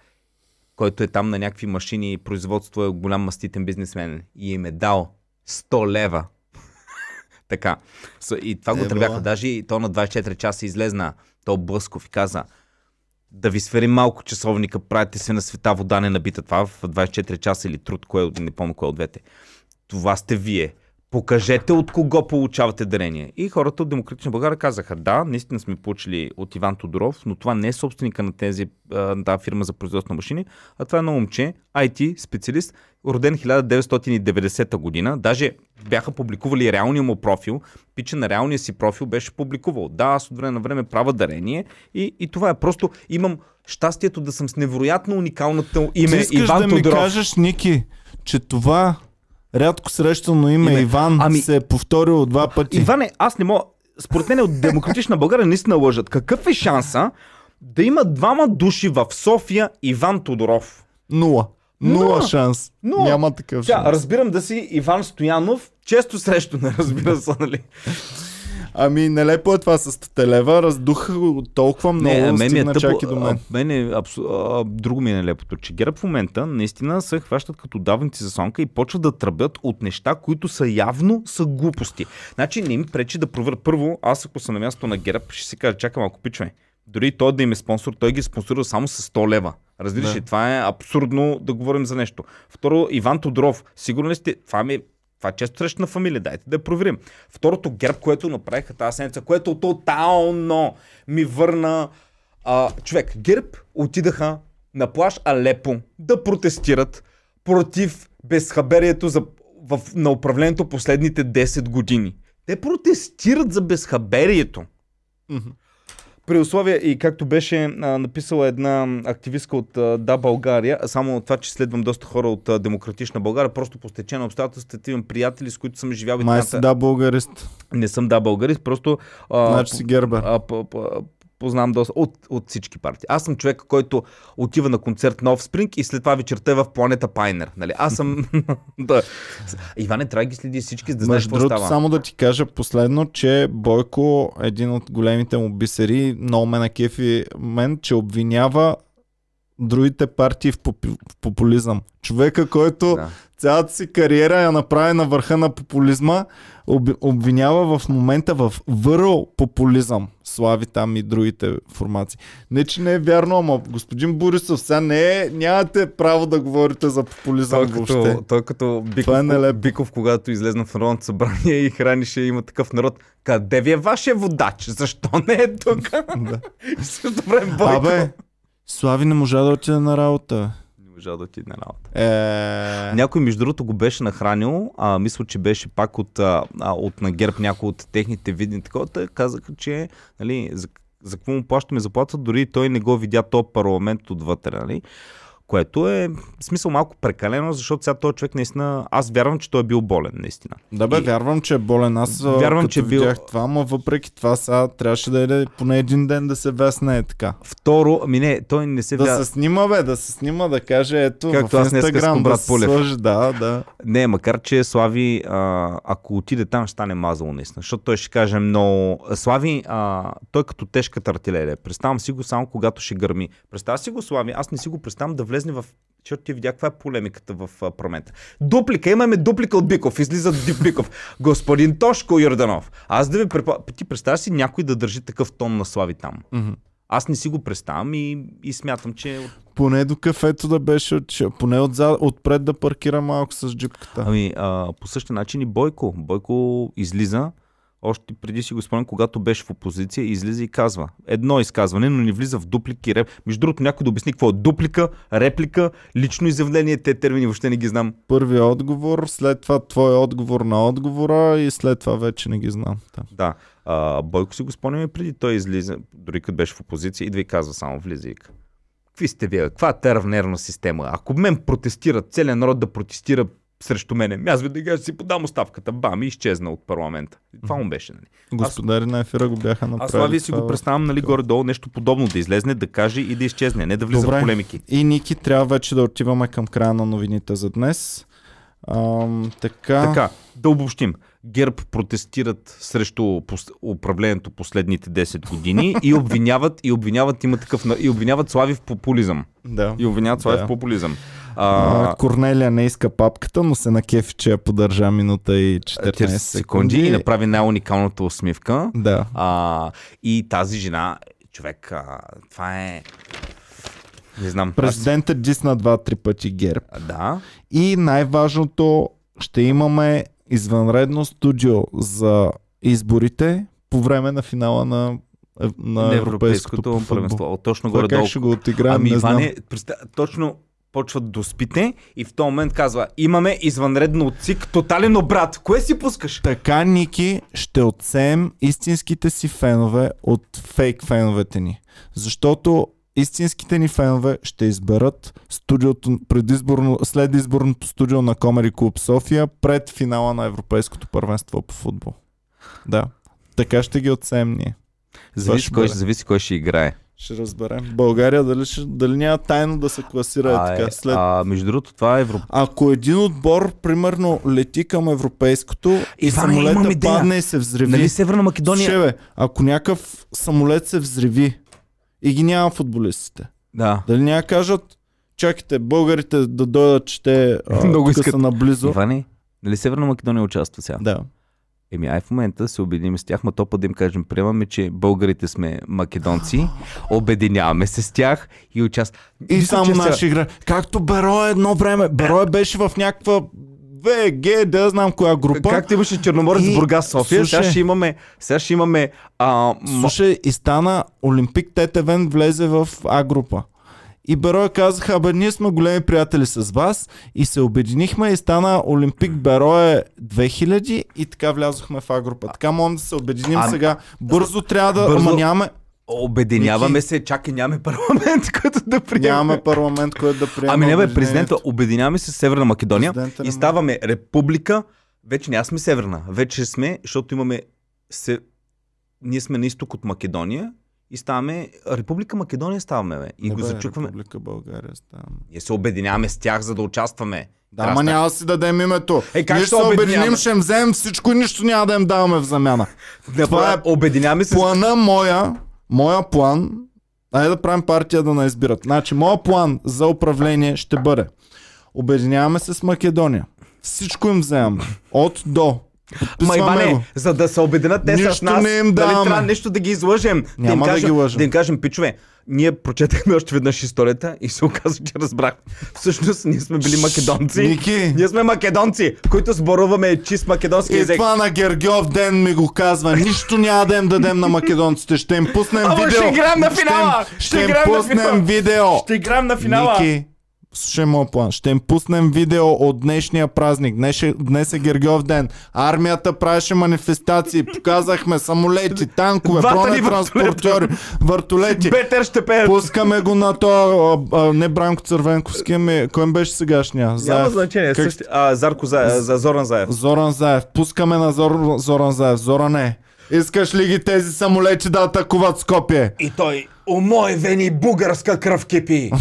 който е там на някакви машини и производство е голям маститен бизнесмен и им е дал 100 лева. Така. И това го тръбяха. Даже и то на 24 часа излезна то Блъсков и каза да ви сверим малко часовника, правите се на света вода не набита. Това в 24 часа или труд, кое, не помня кое от двете. Това сте вие. Покажете от кого получавате дарение. И хората от Демократична България казаха, да, наистина сме получили от Иван Тодоров, но това не е собственика на тези, а, на тази фирма за производство на машини, а това е едно момче, IT специалист, роден 1990 година. Даже бяха публикували реалния му профил. Пича на реалния си профил беше публикувал. Да, аз от време на време правя дарение и, и това е просто имам щастието да съм с невероятно уникалното Ти име искаш Иван да ми Тодоров. кажеш, Ники, че това рядко срещано име, Име. Иван Ами- се е повторило два пъти. Иване, аз не мога. Според мен от Демократична България наистина лъжат. Какъв е шанса да има двама души в София Иван Тодоров? Нула. Нула Нула. шанс. Нула. Няма такъв Тя, шанс. разбирам да си Иван Стоянов, често срещу не разбира се, нали? Ами, нелепо е това с 100 лева. Раздуха толкова много, а мен ми е стигна тъпо, чак и до мен. А, мен е абсу... а, друго ми е нелепото, че ГЕРБ в момента наистина се хващат като давници за слонка и почват да тръбят от неща, които са явно са глупости. Значи не им пречи да проверят. Първо, аз ако съм на място на ГЕРБ, ще си кажа, чакай малко, пичвай. Дори той да им е спонсор, той ги е спонсорира само с 100 лева. Разбираш Да. ли, това е абсурдно да говорим за нещо. Второ, Иван Тодоров, сигурно ли сте, това ми това е често срещу на фамилия, дайте да я проверим. Второто герб, което направиха тази седмица, което тотално ми върна а, човек. Герб отидаха на плаш Алепо да протестират против безхаберието за, в, на управлението последните 10 години. Те протестират за безхаберието. Мгм. При условия и както беше а, написала една активистка от а, Да България, а само това, че следвам доста хора от а, Демократична България, просто по стечение на обстоятелствата имам приятели, с които съм живял Май си да българист. Не съм Да Българист, просто а, Значи си гербер. а, по, по, познавам доста от, от всички партии. Аз съм човек, който отива на концерт на Offspring и след това вечерта е в планета Пайнер. Нали? Аз съм... да. Иване, трябва да ги следи всички, за да знаеш какво става. само да ти кажа последно, че Бойко, един от големите му бисери, много ме на кефи мен, че обвинява другите партии в, попи, в популизъм. Човека, който Да. цялата си кариера я направи на върха на популизма, об, обвинява в момента в върл популизъм. Слави там и другите формации. Не, че не е вярно, ама господин Борисов, сега не е, нямате право да говорите за популизъм Той въобще. като, той като Биков, Това е нелепо. Биков, когато излезна в Народното събрание и хранише има такъв народ. Къде ви е вашия водач? Защо не е тук? Да. И също време Бойко. Абе, Слави не можа да отиде на работа. Не можа да отиде на работа. Е... Някой, между другото, го беше нахранил. А, мисля, че беше пак от, а, от на ГЕРБ някой от техните видни такова. Казаха, че нали, за, за какво му плащаме заплата, дори той не го видя то парламент отвътре. Нали? Което е в смисъл малко прекалено, защото сега този човек наистина, аз вярвам, че той е бил болен, наистина. Да бе, И- вярвам, че е болен. Аз Вярвам, че че бил- видях това, но въпреки това сега трябваше да иде поне един ден да се весне е така. Второ, ами не, той не се Да вя... се снима, бе, да се снима, да каже ето Както в аз Инстаграм да брат се Пулев. сложи, да, да. Не, макар че Слави, а, ако отиде там, ще стане мазало наистина. Защото той ще каже много... Слави, а, той като тежката артилерия. Представям си го само когато ще гърми. Представя си го, Слави, аз не си го представям да влезне в... Защото ти видя каква е полемиката в а, парламента. Дуплика, имаме дуплика от Биков. Излиза Дип Биков. Господин Тошко Йорданов. Аз да ви препа... Ти представяш си някой да държи такъв тон на Слави там. Аз не си го представям и, и смятам, че Поне до кафето да беше. Поне отзад, отпред да паркира малко с джипката. Ами, а, по същия начин и Бойко. Бойко излиза, още преди си го спомням, когато беше в опозиция, излиза и казва. Едно изказване, но не влиза в дуплики, реп. Между другото, някой да обясни какво е дуплика, реплика, лично изявление, те термини въобще не ги знам. Първи отговор, след това твой отговор на отговора и след това вече не ги знам. Да. Да. А, Бойко си го и преди той излиза, дори като беше в опозиция, идва и казва само влиза и Какви сте вие? Каква е тази нервна система? Ако мен протестират, целият народ да протестира срещу мене, аз веднага си подам оставката, бам, и изчезна от парламента. Това му беше, нали? Господари на ефира го бяха направили. Аз Слави си това го представям, нали, горе-долу нещо подобно, да излезне, да каже и да изчезне, не да влиза Добре. в полемики. И Ники, трябва вече да отиваме към края на новините за днес. Ам, така, Така, да обобщим. ГЕРБ протестират срещу управлението последните 10 години и обвиняват, и обвиняват, има такъв, и обвиняват Слави в популизъм. да. И обвиняват Слави Да. в популизъм. А, Корнелия не иска папката, но се накефи, че я поддържа минута и 14 40 секунди. секунди и направи най-уникалната усмивка. Да. А, и тази жена, човек, а, това е... Не знам. аз- Президентът дисна два-три пъти ГЕРБ. Да. И най-важното, ще имаме извънредно студио за изборите по време на финала на, на, на европейското, футбол. първенство. Точно горе-долу. как ще го отиграем, Ами не знам. Представ... точно почват доспите и в този момент казва, имаме извънредно от ЦИК, тотален обрат. Кое си пускаш? Така, Ники, ще отсеем истинските си фенове от фейк феновете ни. Защото истинските ни фенове ще изберат студиото, предизборно, след изборното студио на Комери Клуб София пред финала на Европейското първенство по футбол. Да. Така ще ги отсеем ние. Зависи кой, бъде. зависи кой ще играе. Ще разберем. България дали, ще, дали няма тайно да се класира е А, така е, след... а, между другото, това е Европ... Ако един отбор, примерно, лети към европейското и самолета идея. падне и се взриви. Нали Северна Македония? Ще, бе, ако някакъв самолет се взриви и ги няма футболистите, Да. дали няма кажат, чакайте, българите да дойдат, че те а, Много искат. са наблизо. Иване, нали Северна Македония участва сега? Да. Еми, ай в момента се обединим с тях, ма то път да им кажем, приемаме, че българите сме македонци, обединяваме се с тях и участваме. И само наши игра. Както Берое едно време. Берое беше в някаква ВГ, да знам коя група. Както имаше Черноморец И- Бургас София, сега слушай. ще имаме, сега ще имаме а, Слушай, и стана Олимпик Тетевен влезе в А група. И Берой казаха, абе ние сме големи приятели с вас и се обединихме и стана Олимпик Берое 2000 и така влязохме в А група. Така можем да се обединим А- сега. Бързо трябва да... Бързо- Ама нямаме, Обединяваме Ники. се, чакай, нямаме парламент, който да приеме. нямаме парламент, който да приема Ами не бе, президента, обединяваме се с Северна Македония Президента и ставаме република. Вече не аз сме Северна, вече сме, защото имаме се... Ние сме на изток от Македония и ставаме Република Македония ставаме, бе. И Не го бе, зачукваме. Република България става. Ние се обединяваме с тях, за да участваме. Да, ама няма да си дадем името. Е, как Ние ще се обединим, ще им вземем всичко и нищо няма да им даваме в замяна. Това е Обединяваме се плана моя, моя план, айде да правим партия да не избират. Значи, моя план за управление ще бъде обединяваме се с Македония. Всичко им вземаме. От до. Ма Иване, за да се обединят те с Нищо нас, не им дали даваме. трябва нещо да ги излъжем? да, им Няма да кажем, ги лъжем. да им кажем, пичове, ние прочетахме още веднъж историята и се оказа, че разбрах. Всъщност, ние сме били македонци. Ники. Ние сме македонци, които сборуваме чист македонски И език. това на Гергьов ден ми го казва. Нищо няма да им дадем на македонците. Ще им пуснем Ама видео. ще играем на Ще им- финала! Ще, Ще им играем на пуснем финала! видео. Ще играем на финала. Ники, слушай моят план. Ще им пуснем видео от днешния празник. Днес е, днес е Гергьов ден. Армията правеше манифестации. Показахме самолети, танкове, бронетранспортьори, въртолети. Бетер ще пее. Пускаме го на то, а, а, не Бранко Цървенковски, ами кой им беше сегашния? Няма Заев. значение. Как- Същи... А, Зарко за, за Зоран Заев. Зоран Заев. Пускаме на Зор, Зоран Заев. Зоране, искаш ли ги тези самолети да атакуват Скопие? И той, у мои вени бугарска кръв кипи.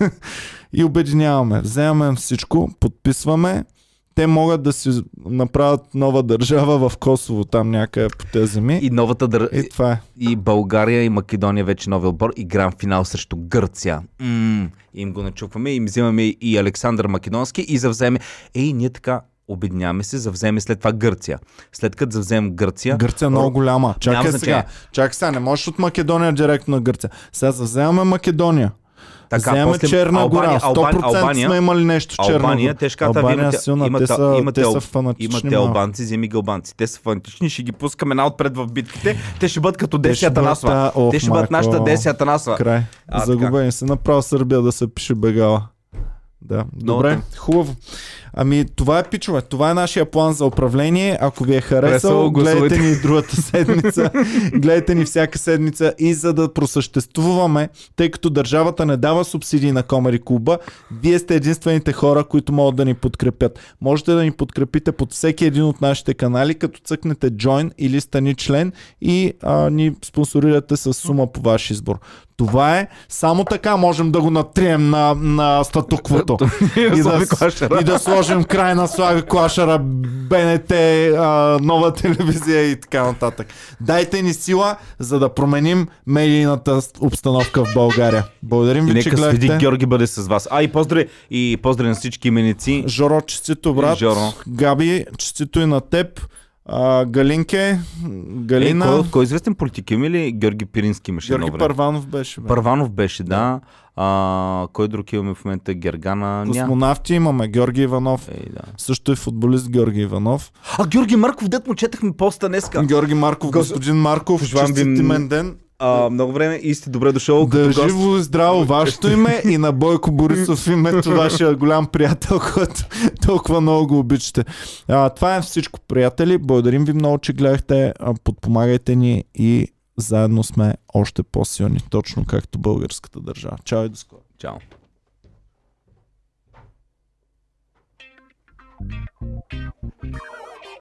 И обединяваме. Вземаме всичко, подписваме. Те могат да си направят нова държава в Косово, там някъде по тези земи. И новата дър... И това е. и България и Македония вече нови отбор и грам финал срещу Гърция. М- им го начупваме, им взимаме и Александър Македонски и завземе. Ей, ние така обединяваме се, завземе след това Гърция. След като завземем Гърция, Гърция е много голяма. Чакай сега. Чакай сега, не можеш от Македония директно на Гърция. Сега вземаме Македония. Така, Вземаме после Черна Албания, гора. 100% Албания, Албания, сме имали нещо с Черна Албания, гора. те ще кажат, Албания имате, силна, имате, те са, имате, те са фанатични. имате албанци, вземи ги албанци. Те са фанатични, ще ги пускаме най-отпред в битките. Те ще бъдат като Те ще десята бъдат, насва. а, ох, Те ще бъдат нашата десята насва. Край. Загубени се. Направо Сърбия да се пише бегала. Да, добре, хубаво. Ами това е пичове, това е нашия план за управление. Ако ви е харесал, Харесало, гледайте ни другата седмица. гледайте ни всяка седмица и за да просъществуваме, тъй като държавата не дава субсидии на Комари Клуба, вие сте единствените хора, които могат да ни подкрепят. Можете да ни подкрепите под всеки един от нашите канали, като цъкнете Join или стани член и а, ни спонсорирате с сума по ваш избор. Това е. Само така можем да го натрием на, на статуквото. и, да, и да сложим край на Слави Клашара, БНТ, а, нова телевизия и така нататък. Дайте ни сила, за да променим медийната обстановка в България. Благодарим И ви, че нека гледахте. Георги бъде с вас. А и поздрави, и поздрави на всички именици. Жоро, честито, брат. Жоро. Габи, честито и на теб. А, Галинке, Галина. Е, кой, кой известен политик има ли Георги Пирински имаше Георги? Първанов беше. Бе. Първанов беше, да. А, кой друг имаме в момента? Гергана? Космонавти имаме. Георги Иванов. Ей, да. Също е футболист Георги Иванов. А, Георги Марков, дет му четахме поста днеска. Георги Марков, Гос- господин Марков, Пожелавам ви честит м- имен ден. А, много време и сте добре дошъл Да като гост. живо и здраво вашето име и на Бойко Борисов името вашия голям приятел, който толкова много го обичате. А, това е всичко, приятели. Благодарим ви много, че гледахте. Подпомагайте ни и заедно сме още по-силни, точно както българската държава. Чао и до скоро. Чао.